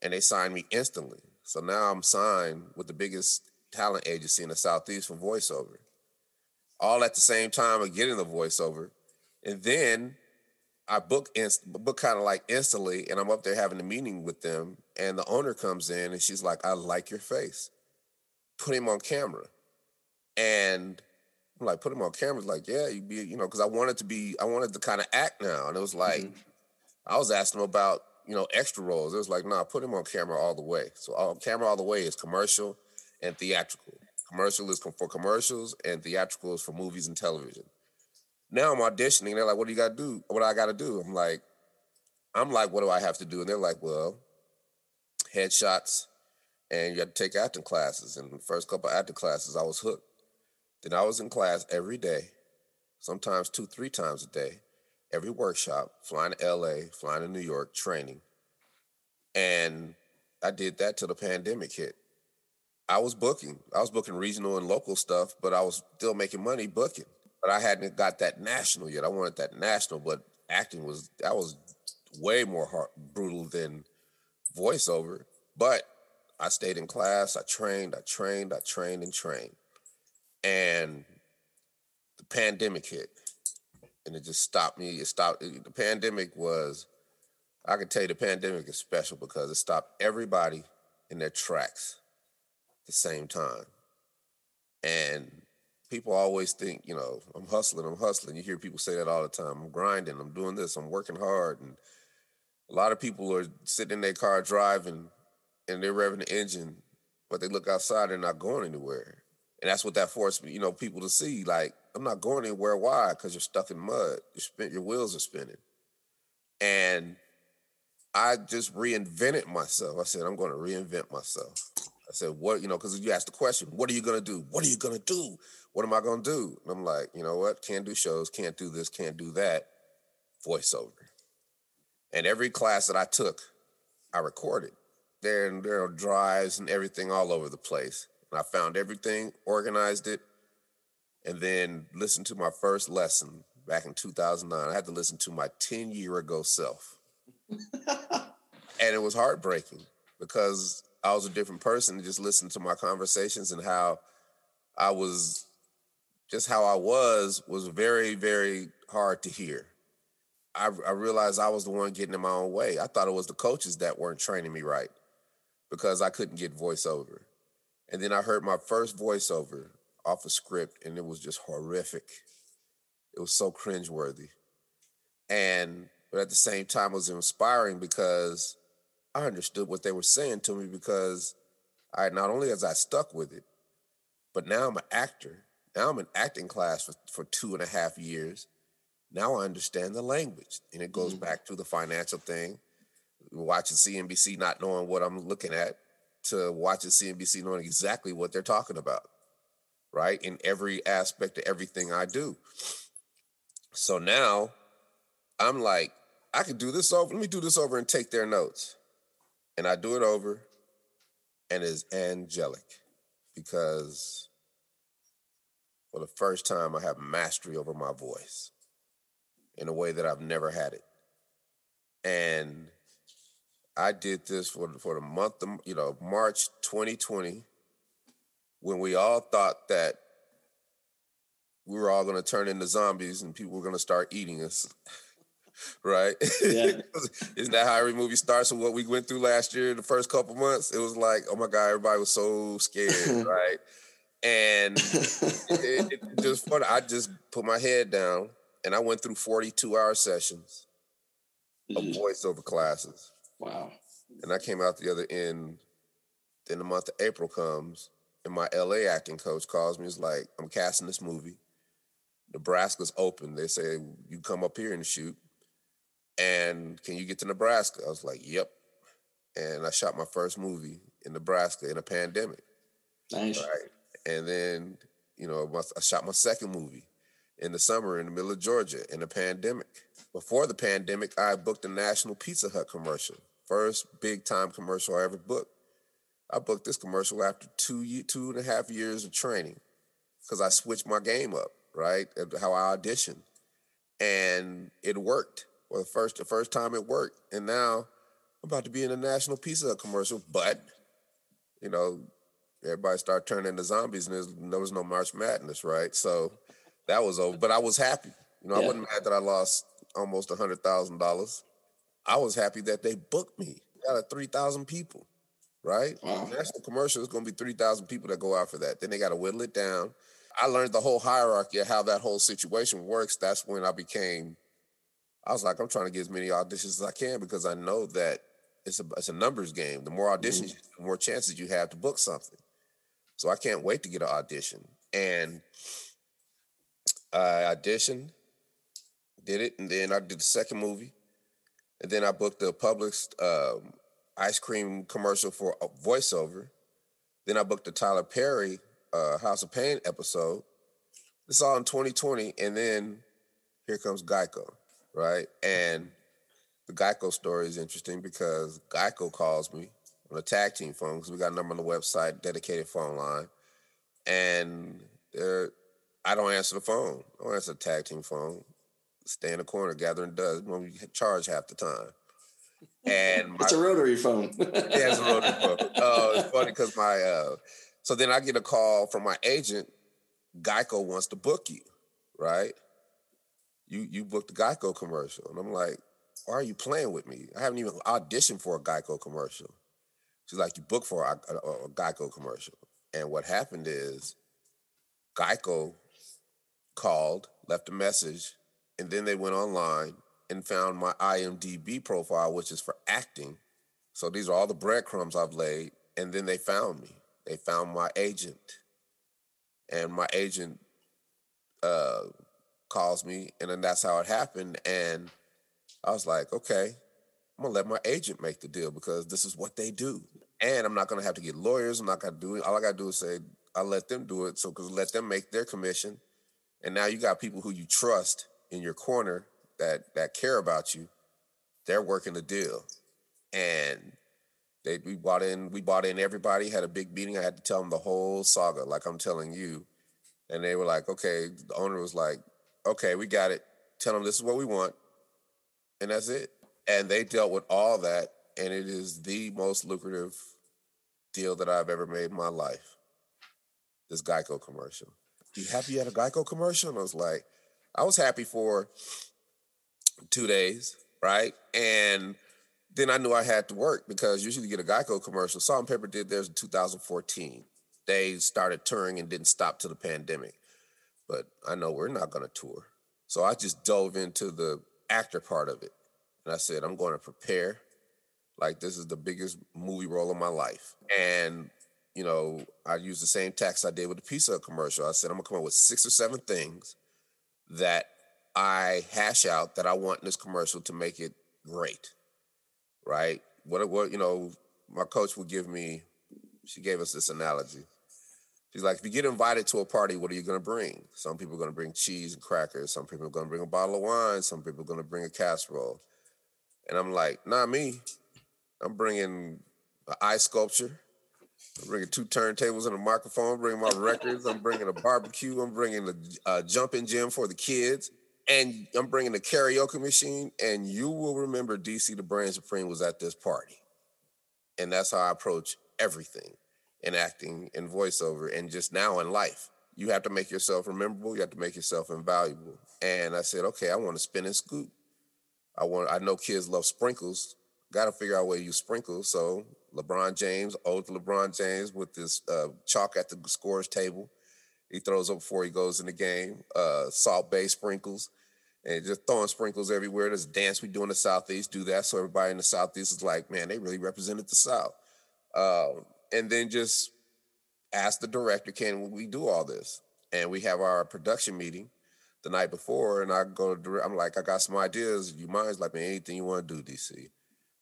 and they signed me instantly. So now I'm signed with the biggest talent agency in the Southeast for voiceover. All at the same time of getting the voiceover, and then I book inst- book kind of like instantly, and I'm up there having a meeting with them, and the owner comes in and she's like, "I like your face. Put him on camera." And I'm like, put him on camera. Like, yeah, you be, you know, because I wanted to be, I wanted to kind of act now. And it was like, mm-hmm. I was asking him about, you know, extra roles. It was like, nah, put him on camera all the way. So uh, camera all the way is commercial and theatrical. Commercial is for commercials and theatrical is for movies and television. Now I'm auditioning. They're like, what do you got to do? What do I got to do? I'm like, I'm like, what do I have to do? And they're like, well, headshots and you have to take acting classes. And the first couple acting classes, I was hooked. Then I was in class every day, sometimes two, three times a day. every workshop, flying to LA, flying to New York, training. And I did that till the pandemic hit. I was booking. I was booking regional and local stuff, but I was still making money booking. But I hadn't got that national yet. I wanted that national, but acting was that was way more hard, brutal than voiceover. But I stayed in class. I trained. I trained. I trained and trained. And the pandemic hit, and it just stopped me. It stopped. The pandemic was. I can tell you the pandemic is special because it stopped everybody in their tracks at the same time. And people always think, you know, I'm hustling, I'm hustling. You hear people say that all the time. I'm grinding, I'm doing this, I'm working hard. And a lot of people are sitting in their car driving and they're revving the engine, but they look outside, and they're not going anywhere. And that's what that forced you know, people to see. Like, I'm not going anywhere. Why? Because you're stuck in mud. Your spin, your wheels are spinning. And I just reinvented myself. I said, I'm going to reinvent myself. I said, what, you know, because you asked the question, what are you going to do? What are you going to do? What am I going to do? And I'm like, you know what? Can't do shows, can't do this, can't do that. Voiceover. And every class that I took, I recorded. There, and there are drives and everything all over the place. And I found everything, organized it, and then listened to my first lesson back in 2009. I had to listen to my 10 year ago self. and it was heartbreaking because I was a different person and just listened to my conversations and how I was just how I was was very, very hard to hear. I, I realized I was the one getting in my own way. I thought it was the coaches that weren't training me right because I couldn't get voiceover. And then I heard my first voiceover off a script and it was just horrific. It was so cringeworthy. And but at the same time it was inspiring because I understood what they were saying to me because I not only as I stuck with it, but now I'm an actor. Now I'm in acting class for, for two and a half years. Now I understand the language. And it goes mm-hmm. back to the financial thing, watching CNBC not knowing what I'm looking at, to watching CNBC knowing exactly what they're talking about, right? In every aspect of everything I do. So now I'm like, I can do this over. Let me do this over and take their notes. And I do it over, and it's angelic because for the first time, I have mastery over my voice in a way that I've never had it. And I did this for for the month of you know March 2020, when we all thought that we were all going to turn into zombies and people were going to start eating us. right? Yeah. Isn't that how every movie starts? And what we went through last year, the first couple months, it was like, oh my god, everybody was so scared, right? And it, it, it just fun. I just put my head down and I went through 42 hour sessions of mm. voiceover classes. Wow. And I came out the other end. Then the month of April comes, and my LA acting coach calls me. He's like, I'm casting this movie. Nebraska's open. They say, you come up here and shoot. And can you get to Nebraska? I was like, yep. And I shot my first movie in Nebraska in a pandemic. Nice. Right. And then, you know, I shot my second movie in the summer in the middle of Georgia in a pandemic. Before the pandemic, I booked a national Pizza Hut commercial. First big time commercial I ever booked. I booked this commercial after two year, two and a half years of training because I switched my game up, right? How I auditioned. And it worked. Well, the first the first time it worked. And now I'm about to be in a national Pizza Hut commercial, but you know, everybody started turning into zombies and there was no March Madness, right? So that was over. But I was happy. You know, yeah. I wasn't mad that I lost almost a hundred thousand dollars. I was happy that they booked me. Out of three thousand people, right? Wow. National commercial is going to be three thousand people that go out for that. Then they got to whittle it down. I learned the whole hierarchy of how that whole situation works. That's when I became. I was like, I'm trying to get as many auditions as I can because I know that it's a it's a numbers game. The more auditions, mm-hmm. the more chances you have to book something. So I can't wait to get an audition. And I auditioned, did it, and then I did the second movie, and then I booked the Publix um, ice cream commercial for a voiceover. Then I booked the Tyler Perry uh, House of Payne episode. This all in 2020, and then here comes Geico. right? And the Geico story is interesting because Geico calls me on a tag team phone because we got a number on the website, dedicated phone line, and I don't answer the phone. I don't answer the tag team phone. Stay in the corner gathering dust when we charge half the time. And my, it's a rotary phone. yeah, it's a rotary phone. Oh, uh, it's funny because my uh, so then I get a call from my agent. Geico wants to book you, right? You you booked a Geico commercial, and I'm like, why are you playing with me? I haven't even auditioned for a Geico commercial. She's like, you booked for a, a, a Geico commercial, and what happened is, Geico called, left a message, and then they went online and found my IMDb profile, which is for acting. So these are all the breadcrumbs I've laid. And then they found me. They found my agent. And my agent uh, calls me, and then that's how it happened. And I was like, okay, I'm gonna let my agent make the deal because this is what they do. And I'm not gonna have to get lawyers. I'm not gonna do it. All I gotta do is say, I let them do it. So because let them make their commission. And now you got people who you trust in your corner that that care about you, they're working the deal. And they we bought in, we bought in everybody, had a big meeting. I had to tell them the whole saga, like I'm telling you. And they were like, okay, the owner was like, okay, we got it. Tell them this is what we want. And that's it. And they dealt with all that. And it is the most lucrative deal that I've ever made in my life. This Geico commercial. You happy you had a Geico commercial? And I was like, I was happy for two days, right? And then I knew I had to work because usually you get a Geico commercial. Salt-N-Pepa did theirs in 2014. They started touring and didn't stop till the pandemic. But I know we're not going to tour. So I just dove into the actor part of it. And I said, I'm going to prepare like this is the biggest movie role of my life. And, you know, I used the same tax I did with the pizza commercial. I said, I'm going to come up with six or seven things that I hash out that I want in this commercial to make it great, right? What what you know, my coach would give me. She gave us this analogy. She's like, if you get invited to a party, what are you going to bring? Some people are going to bring cheese and crackers. Some people are going to bring a bottle of wine. Some people are going to bring a casserole. And I'm like, not me. I'm bringing an ice sculpture. I'm bringing two turntables and a microphone. I'm bringing my records. I'm bringing a barbecue. I'm bringing a, a jumping gym for the kids and I'm bringing a karaoke machine, and you will remember DC the Brain Supreme was at this party. And that's how I approach everything in acting and voiceover and just now in life. You have to make yourself rememberable, you have to make yourself invaluable. And I said, okay, I want to spin and scoop. I want I know kids love sprinkles. Gotta figure out to use sprinkles. So LeBron James, old LeBron James with this uh, chalk at the scores table he throws up before he goes in the game. Uh, Salt Bae sprinkles and just throwing sprinkles everywhere. There's a dance we do in the Southeast, do that. So everybody in the Southeast is like, man, they really represented the South. Um, and then just ask the director, can we do all this? And we have our production meeting the night before, and I go to, I'm like, I got some ideas. You mind? He's like, man, anything you want to do, DC.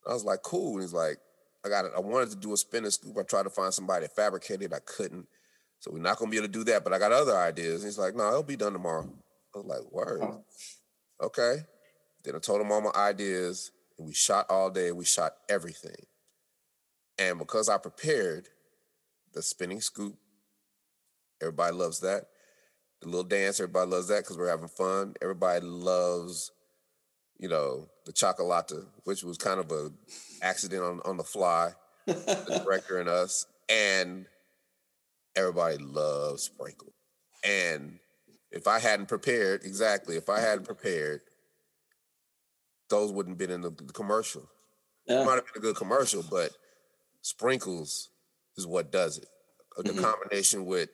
I was like, cool. And he's like, I got it. I wanted to do a spin and scoop. I tried to find somebody to fabricate it. I couldn't. So we're not gonna be able to do that, but I got other ideas. he's like, no, it'll be done tomorrow. I was like, word. Okay. Then I told him all my ideas, and we shot all day. We shot everything. And because I prepared the spinning scoop, everybody loves that. The little dance, everybody loves that because we're having fun. Everybody loves, you know, the chocolata, which was kind of a accident on, on the fly, the director and us. And everybody loves sprinkle. And if I hadn't prepared, exactly, if I hadn't prepared, those wouldn't have been in the, the commercial. Yeah. It might have been a good commercial, but sprinkles is what does it. Uh, the mm-hmm. combination with,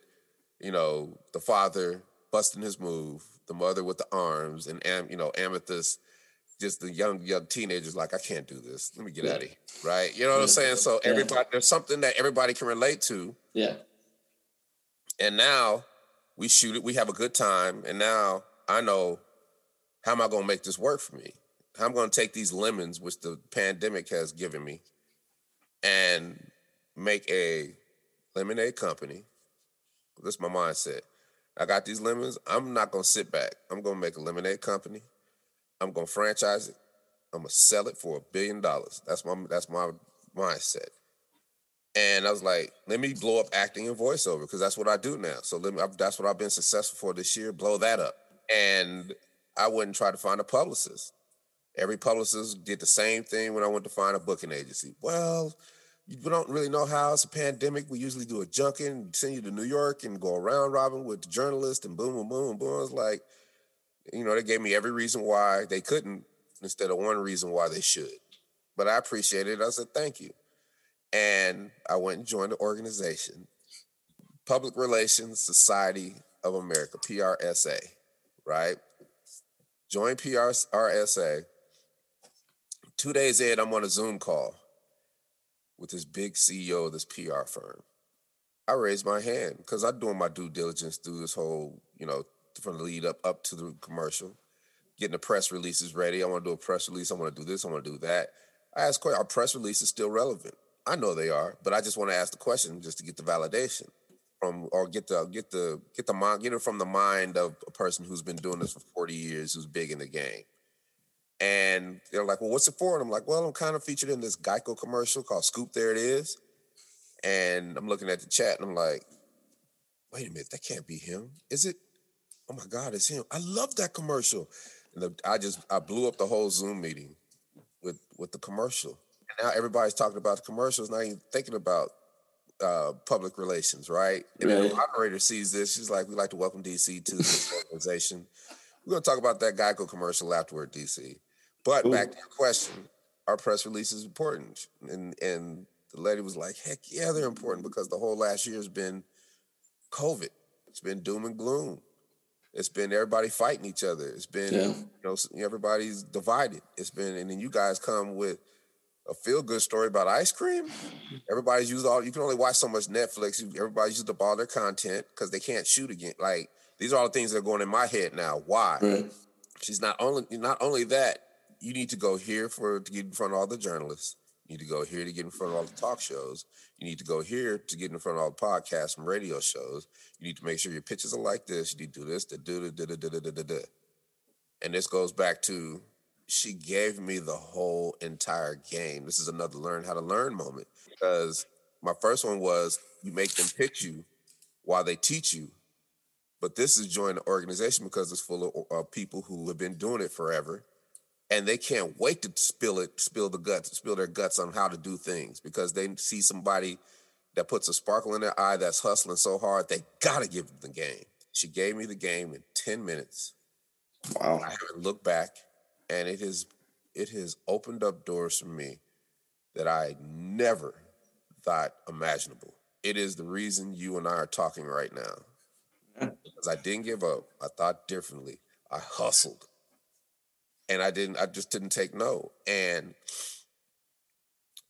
you know, the father busting his move, the mother with the arms, and am, you know, amethyst, just the young young teenagers like, I can't do this. Let me get yeah. out of here. Right? You know what I'm saying? So yeah. everybody there's something that everybody can relate to. Yeah. And now we shoot it, we have a good time, and now I know how am I going to make this work for me? How I'm going to take these lemons, which the pandemic has given me, and make a lemonade company. That's my mindset. I got these lemons. I'm not going to sit back. I'm going to make a lemonade company. I'm gonna franchise it. I'm gonna sell it for a billion dollars. That's my that's my mindset. And I was like, let me blow up acting and voiceover because that's what I do now. So let me, that's what I've been successful for this year. Blow that up. And I wouldn't try to find a publicist. Every publicist did the same thing when I went to find a booking agency. Well, you don't really know how it's a pandemic. We usually do a junket and send you to New York and go around robin with the journalist and boom, boom, boom, boom. It's like, you know, they gave me every reason why they couldn't instead of one reason why they should. But I appreciated it. I said, thank you. And I went and joined the organization, Public Relations Society of America, PRSA, right? Join PRSA. Two days in, I'm on a Zoom call with this big CEO of this PR firm. I raised my hand because I'm doing my due diligence through this whole, you know, from the lead up up to the commercial, getting the press releases ready. I want to do a press release. I want to do this. I want to do that. I ask asked, are press releases still relevant? I know they are, but I just want to ask the question just to get the validation from or get the get the get the mind get it from the mind of a person who's been doing this for 40 years, who's big in the game. And they're like, well, what's it for? And I'm like, well, I'm kind of featured in this Geico commercial called Scoop There It Is. And I'm looking at the chat and I'm like, wait a minute, that can't be him. Is it? Oh my God, it's him. I love that commercial. And the, I just I blew up the whole Zoom meeting with with the commercial now everybody's talking about the commercials, not even thinking about uh, public relations, right? And right. the operator sees this, she's like, "We'd like to welcome DC to this organization." We're going to talk about that Geico commercial afterward, DC. But Ooh. back to your question, our press release is important, and and the lady was like, "Heck yeah, they're important because the whole last year has been COVID. It's been doom and gloom. It's been everybody fighting each other. It's been yeah. you know everybody's divided. It's been, and then you guys come with." a feel good story about ice cream. Everybody's used all. You can only watch so much Netflix. Everybody's used up all their content because they can't shoot again. Like these are all the things that are going in my head now. Why? Right. She's not only not only that. You need to go here for to get in front of all the journalists. You need to go here to get in front of all the talk shows. You need to go here to get in front of all the podcasts and radio shows. You need to make sure your pitches are like this. You need to do this, da da da da da da da da. And this goes back to she gave me the whole entire game. This is another learn how to learn moment because my first one was you make them pitch you while they teach you. But this is join the organization because it's full of uh, people who have been doing it forever and they can't wait to spill it, spill the guts, spill their guts on how to do things because they see somebody that puts a sparkle in their eye that's hustling so hard, they gotta give them the game. She gave me the game in 10 minutes. Wow. I haven't looked back and it has it has opened up doors for me that I never thought imaginable. It is the reason you and I are talking right now. Because I didn't give up. I thought differently. I hustled. And I didn't, I just didn't take no. And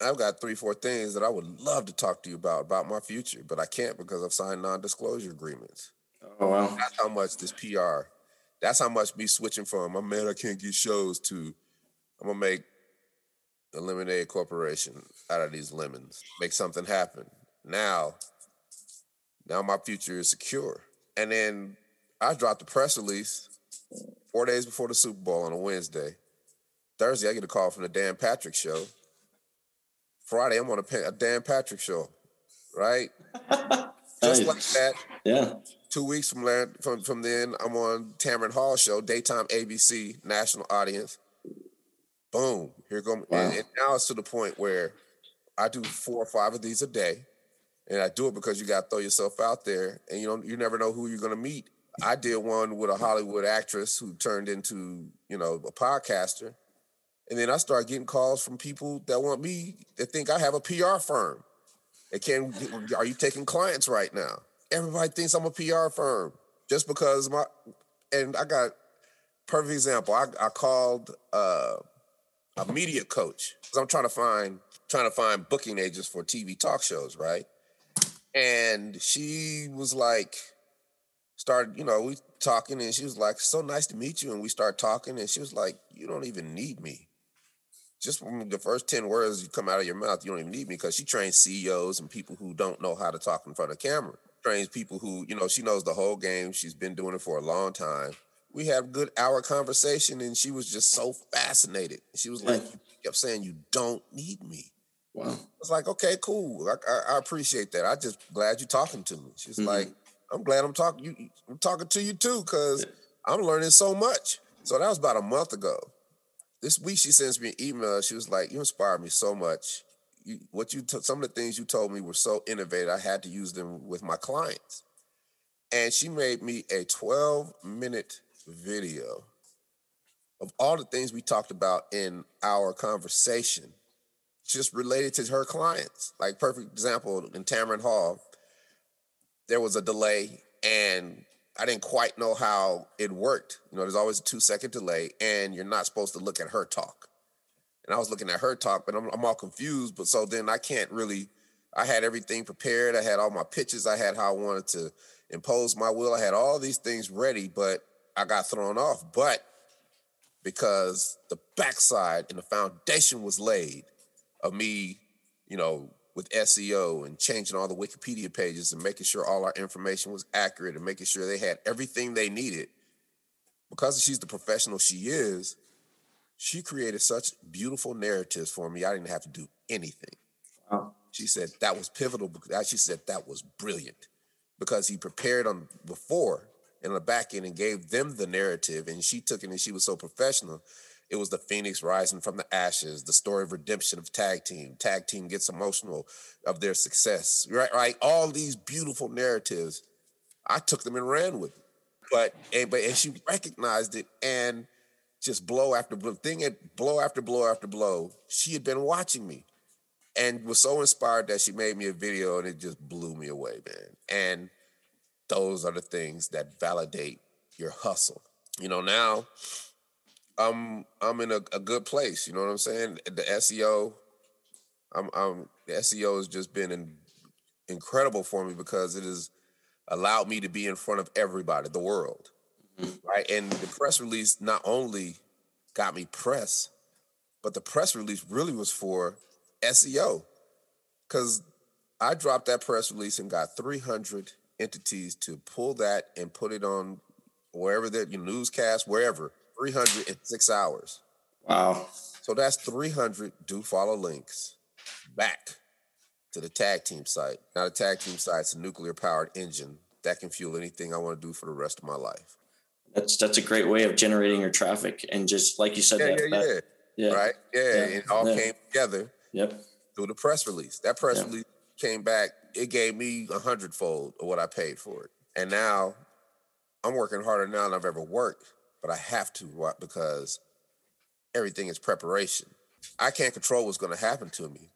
I've got three, four things that I would love to talk to you about, about my future, but I can't because I've signed non-disclosure agreements. Oh wow. That's how much this PR that's how much me switching from I'm mad I can't get shows to I'm gonna make a lemonade corporation out of these lemons, make something happen. Now, now my future is secure. And then I dropped the press release four days before the Super Bowl on a Wednesday. Thursday, I get a call from the Dan Patrick Show. Friday, I'm on a, a Dan Patrick Show, right? Just like that. Yeah. Two weeks from from from then, I'm on Tamron Hall show, daytime ABC, national audience. Boom, here go. Wow. And, and now it's to the point where I do four or five of these a day, and I do it because you got to throw yourself out there, and you don't you never know who you're gonna meet. I did one with a Hollywood actress who turned into you know a podcaster, and then I start getting calls from people that want me that think I have a PR firm. They can are you taking clients right now? everybody thinks I'm a PR firm just because my and I got perfect example. I, I called uh, a media coach because I'm trying to find trying to find booking agents for TV talk shows, right? And she was like, started, you know, we talking, and she was like, "So nice to meet you." And we start talking, and she was like, "You don't even need me." Just from the first 10 words you come out of your mouth, you don't even need me because she trains CEOs and people who don't know how to talk in front of camera trains people who, you know, she knows the whole game. She's been doing it for a long time. we had a good hour conversation, and she was just so fascinated. She was like, kept saying, "You don't need me." Wow. I was like, "Okay, cool. I, I, I appreciate that. I just glad you're talking to me." She's mm-hmm. like, "I'm glad I'm talking you. I'm talking to you too, because I'm learning so much." So that was about a month ago. This week, she sends me an email. She was like, "You inspired me so much. You, what you t- some of the things you told me were so innovative. I had to use them with my clients." And she made me a 12 minute video of all the things we talked about in our conversation, just related to her clients. Like perfect example in Tamron Hall, there was a delay and I didn't quite know how it worked. You know, there's always a two second delay, and you're not supposed to look at her talk. And I was looking at her talk, but I'm, I'm all confused. But so then I can't really. I had everything prepared. I had all my pitches. I had how I wanted to impose my will. I had all these things ready, but I got thrown off. But because the backside and the foundation was laid of me, you know, with SEO and changing all the Wikipedia pages and making sure all our information was accurate and making sure they had everything they needed. Because she's the professional she is, she created such beautiful narratives for me. I didn't have to do anything. Wow. She said that was pivotal. She said that was brilliant because he prepared on before in the back end and gave them the narrative, and she took it and she was so professional. It was the phoenix rising from the ashes, the story of redemption of tag team. Tag team gets emotional of their success, right? Right, all these beautiful narratives. I took them and ran with them, but and but and she recognized it and just blow after blow, thing at blow after blow after blow. She had been watching me and was so inspired that she made me a video and it just blew me away, man. And those are the things that validate your hustle. You know, now I'm I'm in a, a good place. You know what I'm saying? The SEO, I'm I'm the SEO has just been in, incredible for me because it has allowed me to be in front of everybody, the world. Mm-hmm. Right. And the press release not only got me press, but the press release really was for SEO. Cause I dropped that press release and got 300 entities to pull that and put it on wherever that your newscast, wherever, 306 hours. Wow. So that's 300 do follow links back to the tag team site. Now the tag team site's a nuclear powered engine that can fuel anything I want to do for the rest of my life. That's that's a great way of generating your traffic and just like you said yeah, that, yeah, that, yeah, yeah, right, yeah, yeah. it all came together. Yep. Through the press release. That press release came back it gave me a hundredfold of what I paid for it. And now I'm working harder now than I've ever worked, but I have to because everything is preparation. I can't control what's going to happen to me,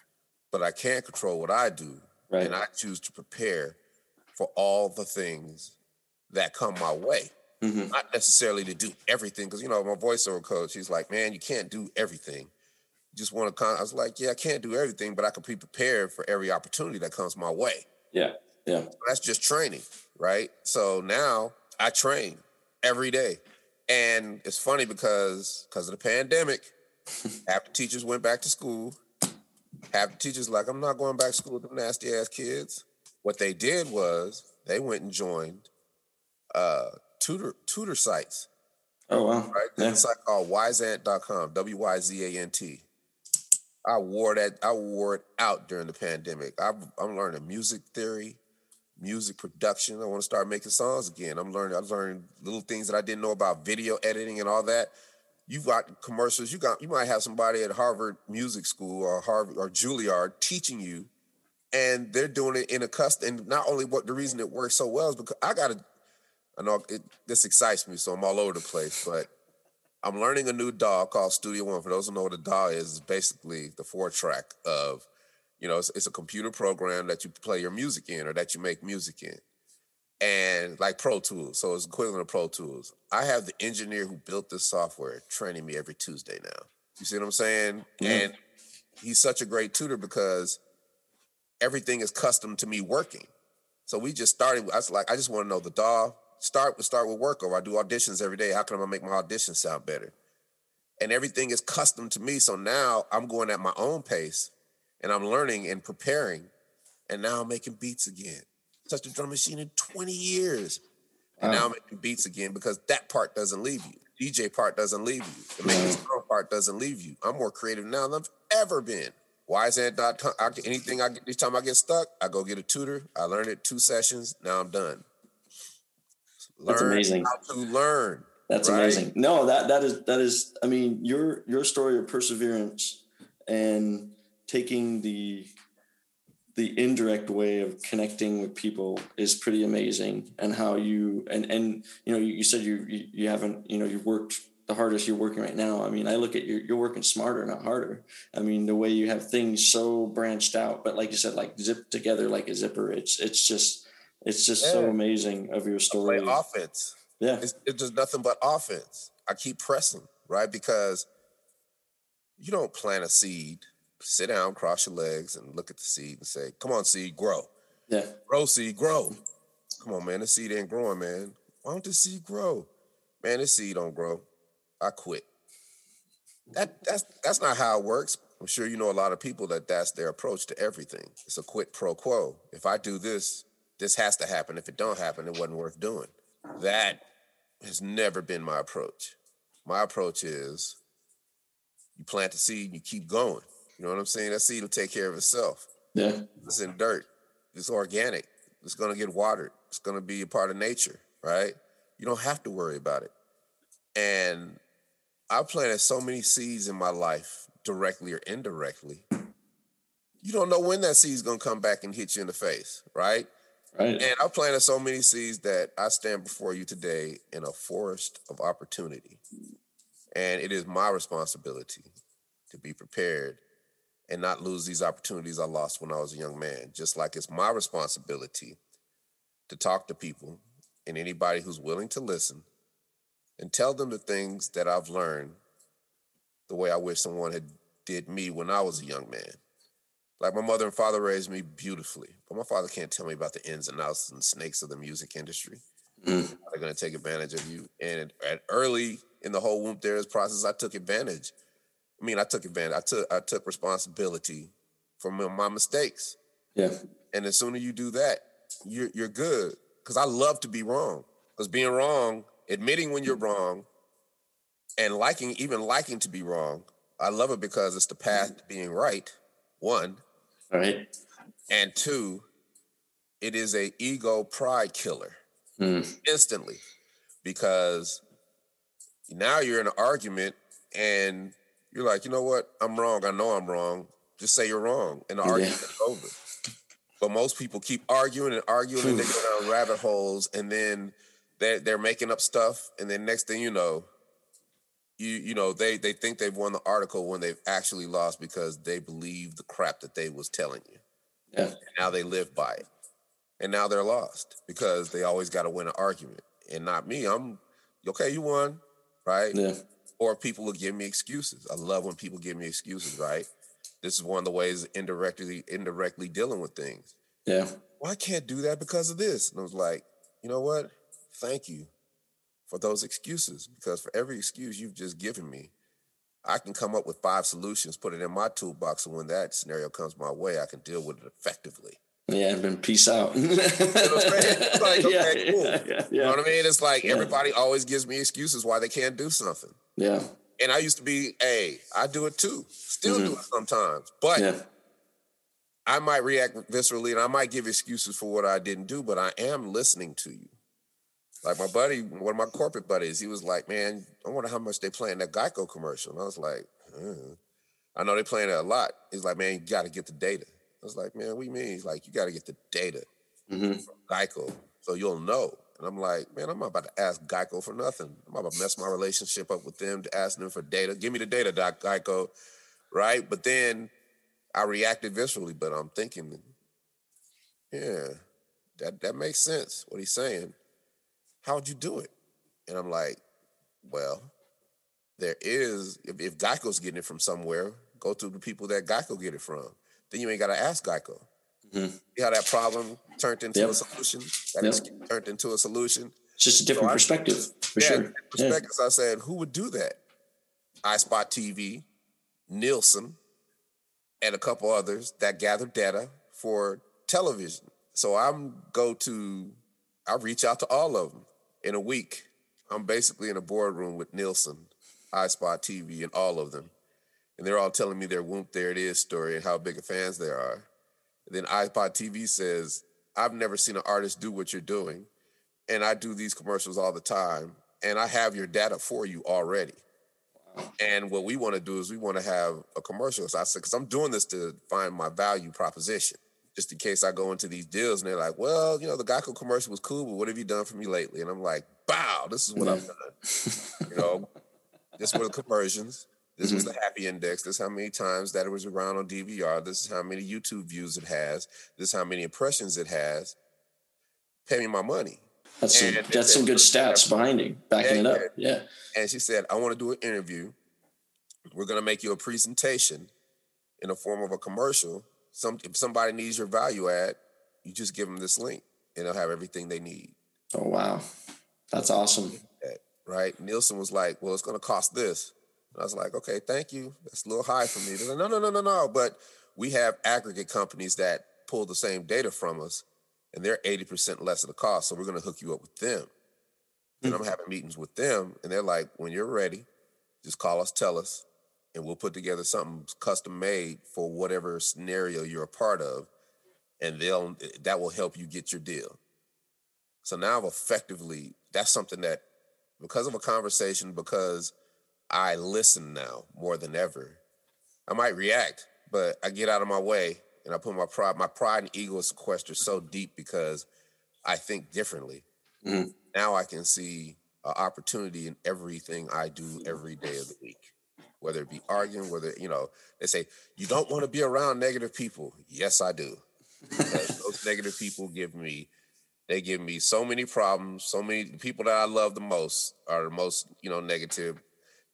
but I can control what I do. Right. And I choose to prepare for all the things that come my way. Mm-hmm. Not necessarily to do everything, because you know, my voiceover coach, he's like, Man, you can't do everything just want to con- I was like, yeah, I can't do everything, but I can be prepared for every opportunity that comes my way. Yeah. Yeah. that's just training, right? So now I train every day. And it's funny because because of the pandemic, half the teachers went back to school. Half the teachers like, I'm not going back to school with them nasty ass kids. What they did was they went and joined uh tutor tutor sites. Oh wow. Right? Yeah. a site called wyzant.com, W-Y-Z-A-N-T. I wore that. I wore it out during the pandemic. I, I'm learning music theory, music production. I want to start making songs again. I'm learning. I'm learning little things that I didn't know about video editing and all that. You've got commercials. You got. You might have somebody at Harvard Music School or Harvard or Juilliard teaching you, and they're doing it in a custom. And not only what the reason it works so well is because I got to. I know it, this excites me, so I'm all over the place, but I'm learning a new DAW called Studio One. For those who know what a DAW is, it's basically the four track of, you know, it's, it's, a computer program that you play your music in or that you make music in. And like Pro Tools. So it's equivalent of Pro Tools. I have the engineer who built this software training me every Tuesday now. You see what I'm saying? And he's such a great tutor because everything is custom to me working. So we just started. I was like, I just want to know the DAW, start start with work over. I do auditions every day. How can I make my auditions sound better? And everything is custom to me. So now I'm going at my own pace and I'm learning and preparing. And now I'm making beats again. Touched a drum machine in 20 years. And now I'm making beats again because that part doesn't leave you. DJ part doesn't leave you. The making song part doesn't leave you. I'm more creative now than I've ever been. Why is that? Dot com, I, anything I get, each time I get stuck, I go get a tutor. I learn it two sessions. Now I'm done. Learn That's amazing. How to learn. That's right? amazing. No, that that is that is. I mean, your your story of perseverance and taking the the indirect way of connecting with people is pretty amazing. And how you and and you know you, you said you, you you haven't you know you worked the hardest you're working right now. I mean i look at you you're working smarter not harder. I mean the way you have things so branched out but like you said like zipped together like a zipper. It's it's just it's just so amazing of your story play offense. yeah. It's, it's just nothing but offense. I keep pressing, right? Because you don't plant a seed, sit down, cross your legs, and look at the seed and say, "Come on, seed, grow, yeah grow, seed, grow." Come on, man, the seed ain't growing, man. Why don't the seed grow? Man, this seed don't grow. I quit. That that's that's not how it works. I'm sure you know a lot of people that that's their approach to everything. It's a quid pro quo. If I do this, this has to happen. If it don't happen, it wasn't worth doing. That has never been my approach. My approach is you plant the seed and you keep going. You know what I'm saying? That seed will take care of itself. yeah It's in dirt. It's organic. It's gonna get watered. It's gonna be a part of nature, right? You don't have to worry about it. And I planted so many seeds in my life, directly or indirectly. You don't know when that seed's gonna come back and hit you in the face, right? right And I planted so many seeds that I stand before you today in a forest of opportunity. And it is my responsibility to be prepared and not lose these opportunities I lost when I was a young man. Just like it's my responsibility to talk to people and anybody who's willing to listen and tell them the things that I've learned the way I wish someone had did me when I was a young man. Like my mother and father raised me beautifully, but my father can't tell me about the ins and outs and snakes of the music industry. Mm. They're going to take advantage of you. And at early in the whole whoomp there's process, I took advantage. I mean, I took advantage. I took I took responsibility for my, mistakes. yeah And the sooner you do that, you're you're good. Because I love to be wrong. Because being wrong, admitting when you're wrong, and liking even liking to be wrong, I love it because it's the path to being right. One, all right and two, it is a ego pride killer Mm. instantly because now you're in an argument and you're like, you know what? I'm wrong. I know I'm wrong. Just say you're wrong, and the Yeah. argument is over. But most people keep arguing and arguing, and they go down rabbit holes, and then they're they're making up stuff, and then next thing you know, you you know they they think they've won the article when they've actually lost because they believe the crap that they was telling you. yeah And now they live by it. And now they're lost because they always got to win an argument. And not me. I'm okay, you won, right? yeah Or people will give me excuses. I love when people give me excuses, right? This is one of the ways indirectly indirectly dealing with things. yeah Well, I can't do that because of this. And I was like, you know what? Thank you for those excuses. Because for every excuse you've just given me, I can come up with five solutions, put it in my toolbox, and when that scenario comes my way, I can deal with it effectively. Yeah and then peace out You know what I'm saying? It's like, yeah, cool. yeah, yeah, You know what I mean? It's like everybody always gives me excuses why they can't do something. yeah And I used to be, hey, I do it too. Still do it sometimes. But I might react viscerally and I might give excuses for what I didn't do, but I am listening to you. Like my buddy, one of my corporate buddies, he was like, man, I wonder how much they play in that Geico commercial. And I was like, "Hmm." I know they playing it a lot. He's like, man, you got to get the data. I was like, man, what do you mean? He's like, you got to get the data hmm from Geico so you'll know. And I'm like, man, I'm not about to ask Geico for nothing. I'm about to mess my relationship up with them to ask them for data. Give me the data, Doc Geico. Right? But then I reacted viscerally, but I'm thinking, yeah, that, that makes sense, what he's saying. How'd you do it? And I'm like, well, there is, if, if Geico's getting it from somewhere, go to the people that Geico get it from. Then you ain't got to ask Geico. Mhm. See how that problem turned into Yep. a solution? That Yep. turned into a solution? it's just a different I- perspective for yeah, sure perspectives. I said, who would do that? iSpot TV, Nielsen, and a couple others that gather data for television. So I'm go to, I reach out to all of them. in a week, I'm basically in a boardroom with Nielsen, iSpot TV, and all of them. And they're all telling me their whoomp, there it is story and how big of fans they are. And then iSpot TV says, I've never seen an artist do what you're doing. And I do these commercials all the time. And I have your data for you already. And what we want to do is we want to have a commercial. So I said, because I'm doing this to find my value proposition, just in case I go into these deals and they're like, well, you know, the Geico commercial was cool, but what have you done for me lately? And I'm like, wow, this is what I've done. you know, this were the conversions. This mm-hmm. was the happy index. This is how many times that it was around on DVR. This is how many YouTube views it has. This is how many impressions it has. Pay me my money. That's some, that's some good stats behind it, backing it up. Yeah. And she said, I want to do an interview. We're going to make you a presentation in the form of a commercial. Some if somebody needs your value add, you just give them this link and they'll have everything they need. Oh wow. That's awesome. Right. Nielsen was like, Well, it's gonna cost this. And I was like, okay, thank you. That's a little high for me. They're Like, no, no, no, no, no. But we have aggregate companies that pull the same data from us and they're 80% less of the cost. So we're going to hook you up with them. Mm-hmm. And I'm having meetings with them, and they're like, when you're ready, just call us, tell us, and we'll put together something custom made for whatever scenario you're a part of. And they'll that will help you get your deal. So now I've effectively, that's something that because of a conversation, because I listen now more than ever. I might react, but I get out of my way and I put my pride, my pride and ego sequester so deep because I think differently. Mm-hmm. Now I can see an opportunity in everything I do every day of the week, whether it be arguing, whether you know they say you don't want to be around negative people. Yes, I do. those negative people give me they give me so many problems. So many people that I love the most are the most you know negative.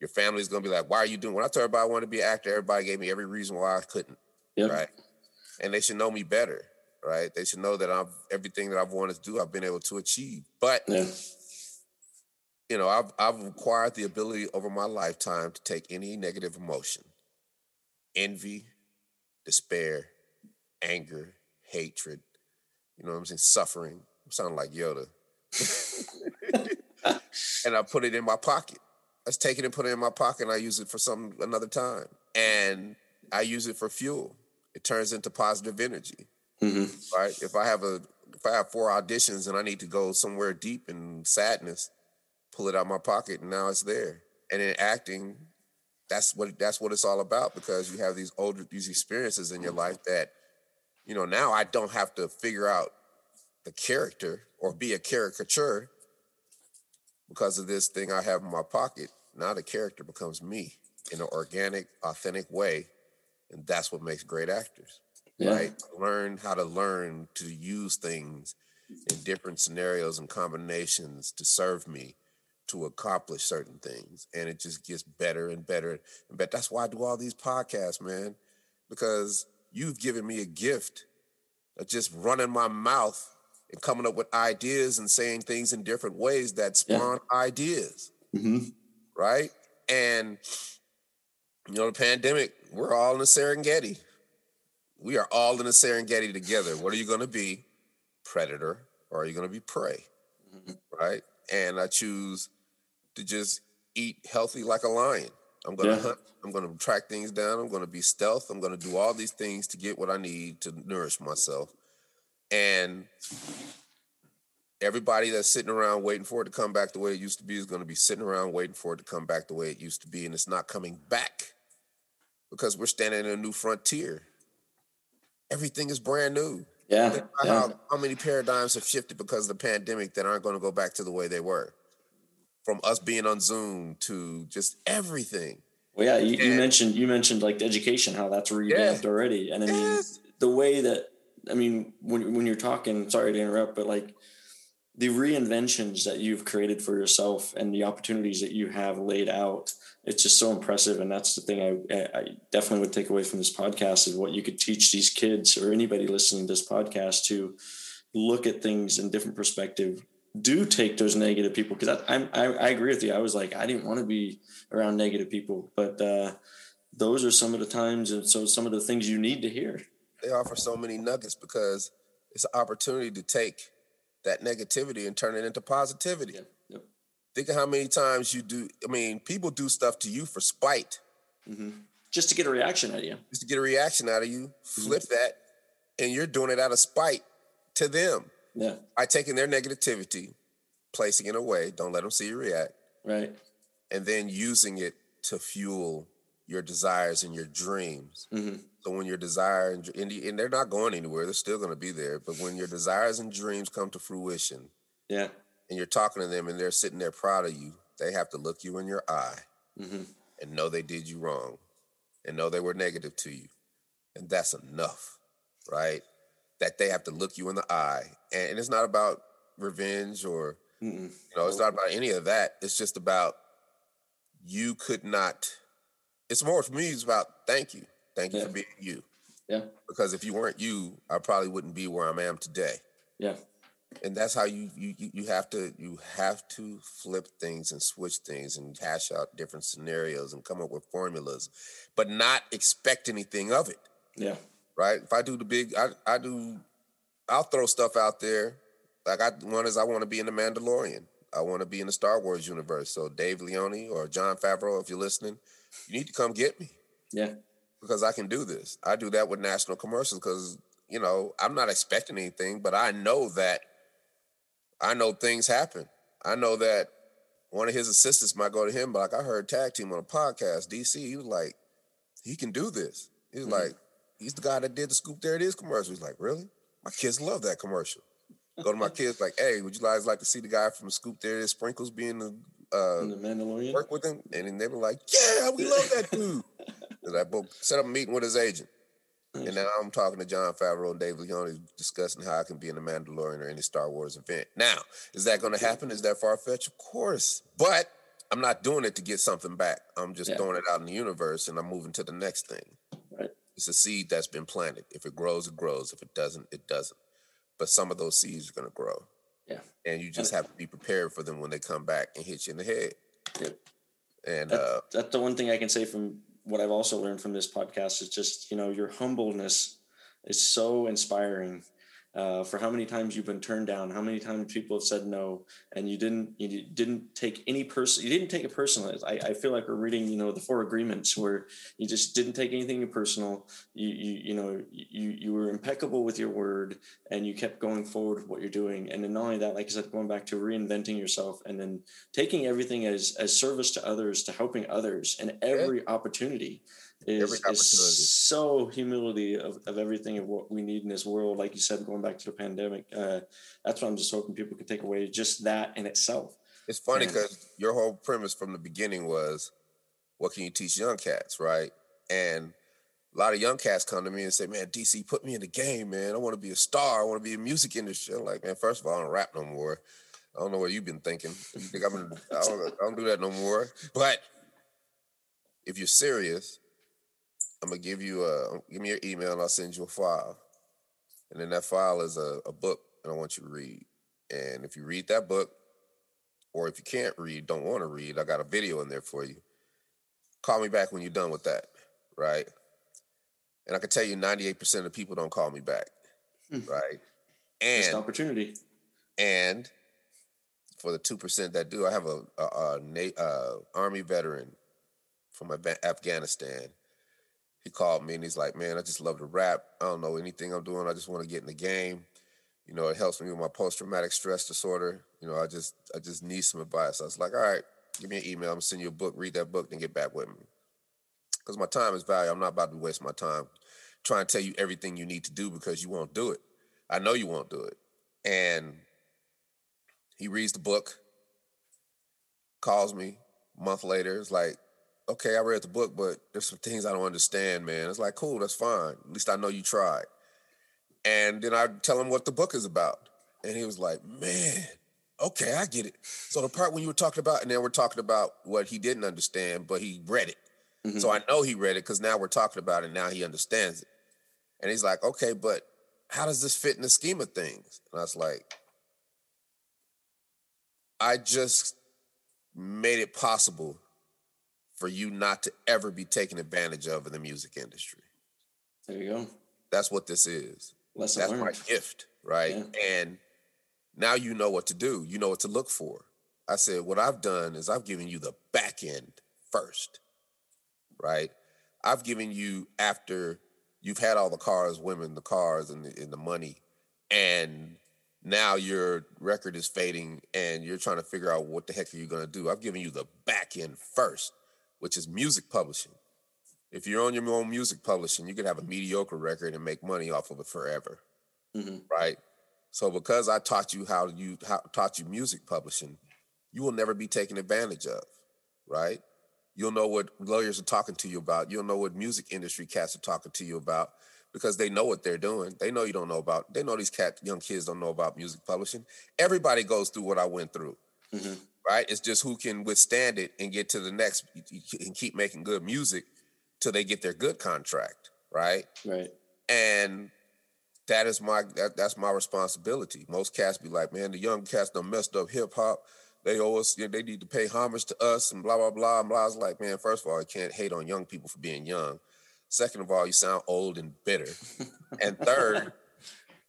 Your family's gonna be like, "Why are you doing?" When I told everybody I wanted to be an actor, everybody gave me every reason why I couldn't. Yep. Right and they should know me better, right? They should know that I've everything that I've wanted to do, I've been able to achieve. But yeah. you know, I've I've acquired the ability over my lifetime to take any negative emotion, envy, despair, anger, hatred, you know what I'm saying, suffering. I'm sounding like Yoda. and I put it in my pocket. I take it and put it in my pocket and I use it for some another time. And I use it for fuel it turns into positive energy. Mm-hmm. Right? If I have a if I have four auditions and I need to go somewhere deep in sadness, pull it out my pocket and now it's there. And in acting, that's what that's what it's all about because you have these older these experiences in your life that you know now I don't have to figure out the character or be a caricature because of this thing I have in my pocket. Now the character becomes me in an organic, authentic way and that's what makes great actors. Yeah. Right? Learn how to learn to use things in different scenarios and combinations to serve me to accomplish certain things. And it just gets better and better. And but that's why I do all these podcasts, man. Because you've given me a gift of just running my mouth and coming up with ideas and saying things in different ways that spawn yeah. ideas. Mm-hmm. Right? And you know, the pandemic, we're all in the Serengeti. We are all in the Serengeti together. What are you going to be? Predator or are you going to be prey? Mm-hmm. Right? And I choose to just eat healthy like a lion. I'm going to yeah. hunt. I'm going to track things down. I'm going to be stealth. I'm going to do all these things to get what I need to nourish myself. And everybody that's sitting around waiting for it to come back the way it used to be is going to be sitting around waiting for it to come back the way it used to be. And it's not coming back because we're standing in a new frontier. Everything is brand new. Yeah. yeah. How, how many paradigms have shifted because of the pandemic that aren't going to go back to the way they were? From us being on Zoom to just everything. Well, yeah, you, you mentioned you mentioned like education, how that's revamped yeah. already, and I mean yes. the way that I mean when when you're talking, sorry to interrupt, but like the reinventions that you've created for yourself and the opportunities that you have laid out it's just so impressive. And that's the thing I, I definitely would take away from this podcast is what you could teach these kids or anybody listening to this podcast to look at things in different perspective. Do take those negative people because I, I, I agree with you. I was like i didn't want to be around negative people. But uh, those are some of the times and so some of the things you need to hear they offer so many nuggets because it's an opportunity to take that negativity and turn it into positivity. Think of how many times you do. I mean, people do stuff to you for spite. Mm-hmm. Just to get a reaction out of you. Just to get a reaction out of you. Flip mm-hmm. that, and you're doing it out of spite to them. Yeah. By taking their negativity, placing it away, don't let them see you react. Right. And then using it to fuel your desires and your dreams. Mm-hmm. So when your desire and, and they're not going anywhere, they're still going to be there. But when your desires and dreams come to fruition, yeah, and you're talking to them and they're sitting there proud of you, they have to look you in your eye mm-hmm. and know they did you wrong, and know they were negative to you, and that's enough, right? That they have to look you in the eye, and, and it's not about revenge or Mm-mm. you know, it's not about any of that. It's just about you could not it's more for me. It's about thank you, thank you yeah. for being you. Yeah. Because if you weren't you, I probably wouldn't be where I am today. Yeah. And that's how you you you have to you have to flip things and switch things and hash out different scenarios and come up with formulas, but not expect anything of it. Yeah. Right. If I do the big, I I do, I'll throw stuff out there. Like I one is I want to be in the Mandalorian. I want to be in the Star Wars universe. So Dave Filoni or Jon Favreau, if you're listening, you need to come get me. Yeah. Because I can do this. I do that with national commercials because, you know, I'm not expecting anything, but I know that I know things happen. I know that one of his assistants might go to him, but like I heard tag team on a podcast, DC, he was like, he can do this. He was mm-hmm. like, he's the guy that did the scoop there it is commercial. He's like, really? My kids love that commercial. Go to my kids like, hey, would you guys like to see the guy from the Scoop There It Is Sprinkles being the uh, the Mandalorian. Work with him, and they were like, "Yeah, we love that dude." and I set up a meeting with his agent, and now I'm talking to Jon Favreau and Dave Filoni discussing how I can be in the Mandalorian or any Star Wars event. Now, is that going to happen? Is that far fetched? Of course, but I'm not doing it to get something back. I'm just yeah. throwing it out in the universe, and I'm moving to the next thing. Right. It's a seed that's been planted. If it grows, it grows. If it doesn't, it doesn't. But some of those seeds are going to grow. Yeah. And you just have to be prepared for them when they come back and hit you in the head. Yep. And that's, uh, that's the one thing I can say from what I've also learned from this podcast is just, you know, your humbleness is so inspiring uh, for how many times you've been turned down, how many times people have said no, and you didn't you didn't take any person you didn't take it personal. I, I feel like we're reading you know the four agreements where you just didn't take anything personal. You you you know you you were impeccable with your word, and you kept going forward with what you're doing. And then not only that, like I said, going back to reinventing yourself, and then taking everything as as service to others, to helping others, and every opportunity is, is so humility of, of everything of what we need in this world. Like you said, going back to the pandemic, uh, that's what I'm just hoping people can take away. Just that in itself. It's funny because your whole premise from the beginning was, what can you teach young cats, right? And a lot of young cats come to me and say, "Man, DC, put me in the game, man. I want to be a star. I want to be in music industry." I'm like, man, first of all, I don't rap no more. I don't know what you've been thinking. You think I'm gonna, I, don't, I don't do that no more. But if you're serious, I'm gonna give you a give me your email and I'll send you a file. And then that file is a, a book and I want you to read. And if you read that book, or if you can't read, don't want to read, I got a video in there for you. Call me back when you're done with that, right? And I can tell you 98% of people don't call me back, hmm. right? And Missed opportunity. And for the 2% that do, I have a, a, a uh, army veteran from Afghanistan he called me and he's like, "Man, I just love to rap. I don't know anything I'm doing. I just want to get in the game. You know, it helps me with my post traumatic stress disorder. You know, I just I just need some advice." I was like, "All right, give me an email. I'm gonna send you a book. Read that book, then get back with me." Because my time is valuable. I'm not about to waste my time trying to tell you everything you need to do because you won't do it. I know you won't do it. And he reads the book, calls me a month later. It's like, okay, I read the book, but there's some things I don't understand, man. It's like, cool, that's fine. At least I know you tried. And then I tell him what the book is about. And he was like, man, okay, I get it. So the part when you were talking about, and then we're talking about what he didn't understand, but he read it. Mm-hmm. So I know he read it because now we're talking about it. Now he understands it. And he's like, okay, but how does this fit in the scheme of things? And I was like, I just made it possible for you not to ever be taken advantage of in the music industry. There you go. That's what this is. Lesson That's learned. my gift, right? Yeah. And now you know what to do. You know what to look for. I said, what I've done is I've given you the back end first, right? I've given you after you've had all the cars, women, the cars, and the, and the money, and now your record is fading, and you're trying to figure out what the heck are you going to do. I've given you the back end first, which is music publishing. If you're on your own music publishing, you can have a mediocre record and make money off of it forever, Mm-hmm. right? So because I taught you how you how, taught you music publishing, you will never be taken advantage of, right? You'll know what lawyers are talking to you about. You'll know what music industry cats are talking to you about because they know what they're doing. They know you don't know about. They know these cat young kids don't know about music publishing. Everybody goes through what I went through, Mm-hmm. Right? It's just who can withstand it and get to the next and keep making good music till they get their good contract, right? Right. And that is my that, that's my responsibility. Most cats be like, man, the young cats done messed up hip hop. They owe us, you know, they need to pay homage to us and blah blah blah and blah. I was like, man, first of all, you can't hate on young people for being young. Second of all, you sound old and bitter. and third,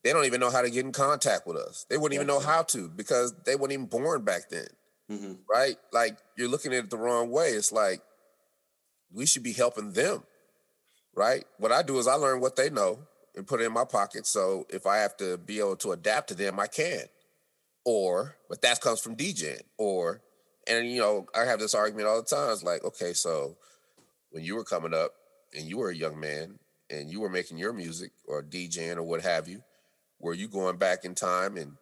they don't even know how to get in contact with us. They wouldn't even know how to because they weren't even born back then, Mm-hmm. right? Like you're looking at it the wrong way. It's like we should be helping them, right? What I do is I learn what they know and put it in my pocket. So if I have to be able to adapt to them, I can. Or, but that comes from DJing. Or, and you know, I have this argument all the time. It's like, okay, so when you were coming up and you were a young man and you were making your music or DJing or what have you, were you going back in time and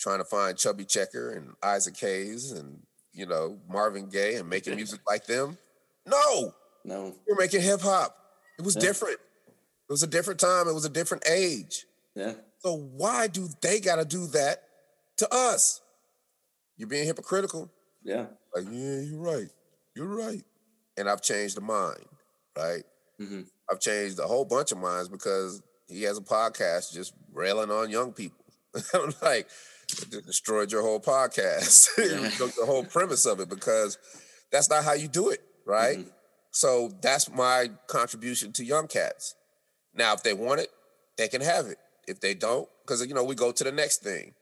trying to find Chubby Checker and Isaac Hayes and you know Marvin Gaye and making music like them? No, No. we were making hip hop. It was Yeah. different. It was a different time. It was a different age. Yeah. So why do they got to do that to us? You're being hypocritical. Yeah. Like, yeah, you're right. You're right. And I've changed the mind, right? Mm-hmm. I've changed a whole bunch of minds because he has a podcast just railing on young people. I'm like, destroyed your whole podcast, the whole premise of it, because that's not how you do it, right? Mhm. So that's my contribution to young cats. Now, if they want it, they can have it. If they don't, because you know we go to the next thing.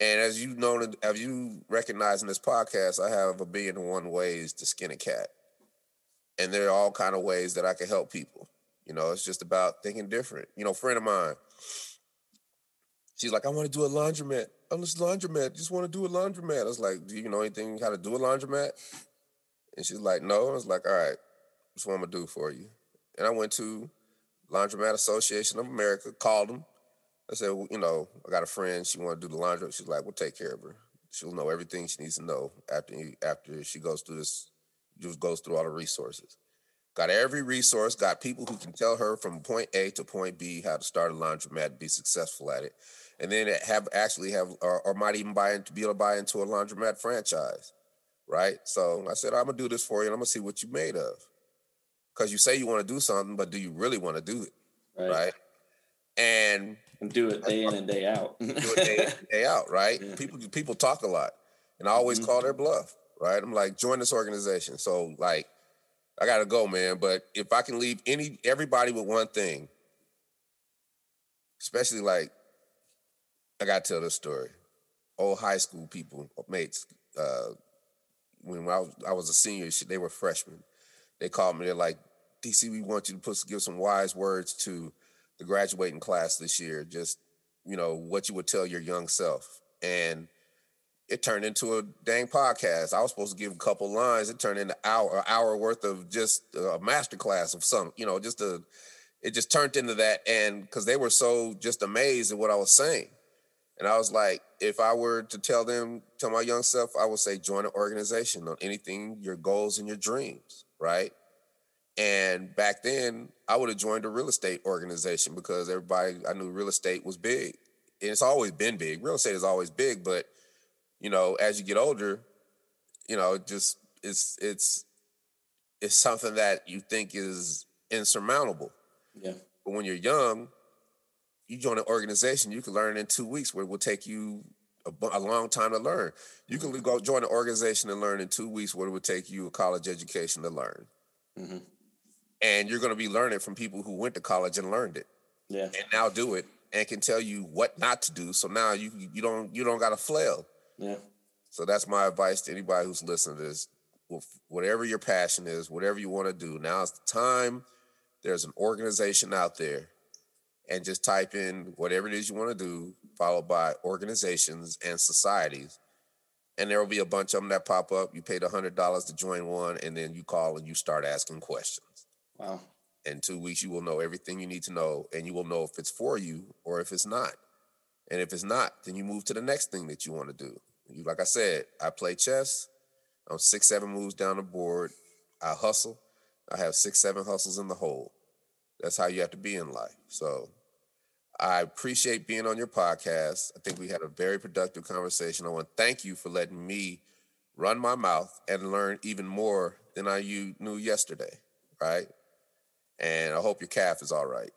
And as you know, as you recognize in this podcast, I have a billion and one ways to skin a cat, and there are all kind of ways that I can help people. You know, it's just about thinking different. You know, a friend of mine, she's like, I want to do a laundromat. Oh, I'm just laundromat. Just want to do a laundromat. I was like, Do you know anything how to do a laundromat? And she's like, No. I was like, All right, that's what I'm gonna do for you. And I went to Laundromat Association of America, called them. I said, well, you know, I got a friend. She want to do the laundry. She's like, we'll take care of her. She'll know everything she needs to know after after she goes through this, just goes through all the resources. Got every resource. Got people who can tell her from point A to point B how to start a laundromat, be successful at it, and then have actually have or, or might even buy into be able to buy into a laundromat franchise, right? So I said, I'm gonna do this for you, and I'm gonna see what you made of. Because you say you want to do something, but do you really want to do it, Right. right? And And do it day in and day out. do it day in, day out, right? Yeah. People people talk a lot, and I always Mhm. call their bluff, right? I'm like, join this organization. So like, I gotta go, man. But if I can leave any everybody with one thing, especially like, I gotta tell this story. Old high school people, mates, uh, when I was, I was a senior, they were freshmen. They called me. They're like, DC, we want you to put give some wise words to the graduating class this year. Just you know what you would tell your young self, and it turned into a dang podcast. I was supposed to give a couple lines. It turned into hour an hour worth of just a master class of some, you know, just a. It just turned into that, and because they were so just amazed at what I was saying, and I was like, if I were to tell them, tell my young self, I would say join an organization on anything, your goals and your dreams, right? And back then, I would have joined a real estate organization because everybody I knew real estate was big. And it's always been big. Real estate is always big, but you know, as you get older, you know, just it's it's it's something that you think is insurmountable. yeah. But when you're young, you join an organization, you can learn in two weeks, where it will take you a, a long time to learn. You can go join an organization and learn in two weeks what it would take you a college education to learn. hmm And you're going to be learning from people who went to college and learned it Yeah. and now do it and can tell you what not to do. So now you you don't you don't got to flail. Yeah. So that's my advice to anybody who's listening to this. Whatever your passion is, whatever you want to do, now is the time. There's an organization out there, and just type in whatever it is you want to do, followed by organizations and societies. And there will be a bunch of them that pop up. You paid $100 to join one, and then you call and you start asking questions. Wow. In two weeks, you will know everything you need to know, and you will know if it's for you or if it's not. And if it's not, then you move to the next thing that you want to do. You, like I said, I play chess. I'm six, seven moves down the board. I hustle. I have six, seven hustles in the hole. That's how you have to be in life. So I appreciate being on your podcast. I think we had a very productive conversation. I want to thank you for letting me run my mouth and learn even more than I knew yesterday, right? And I hope your calf is all right.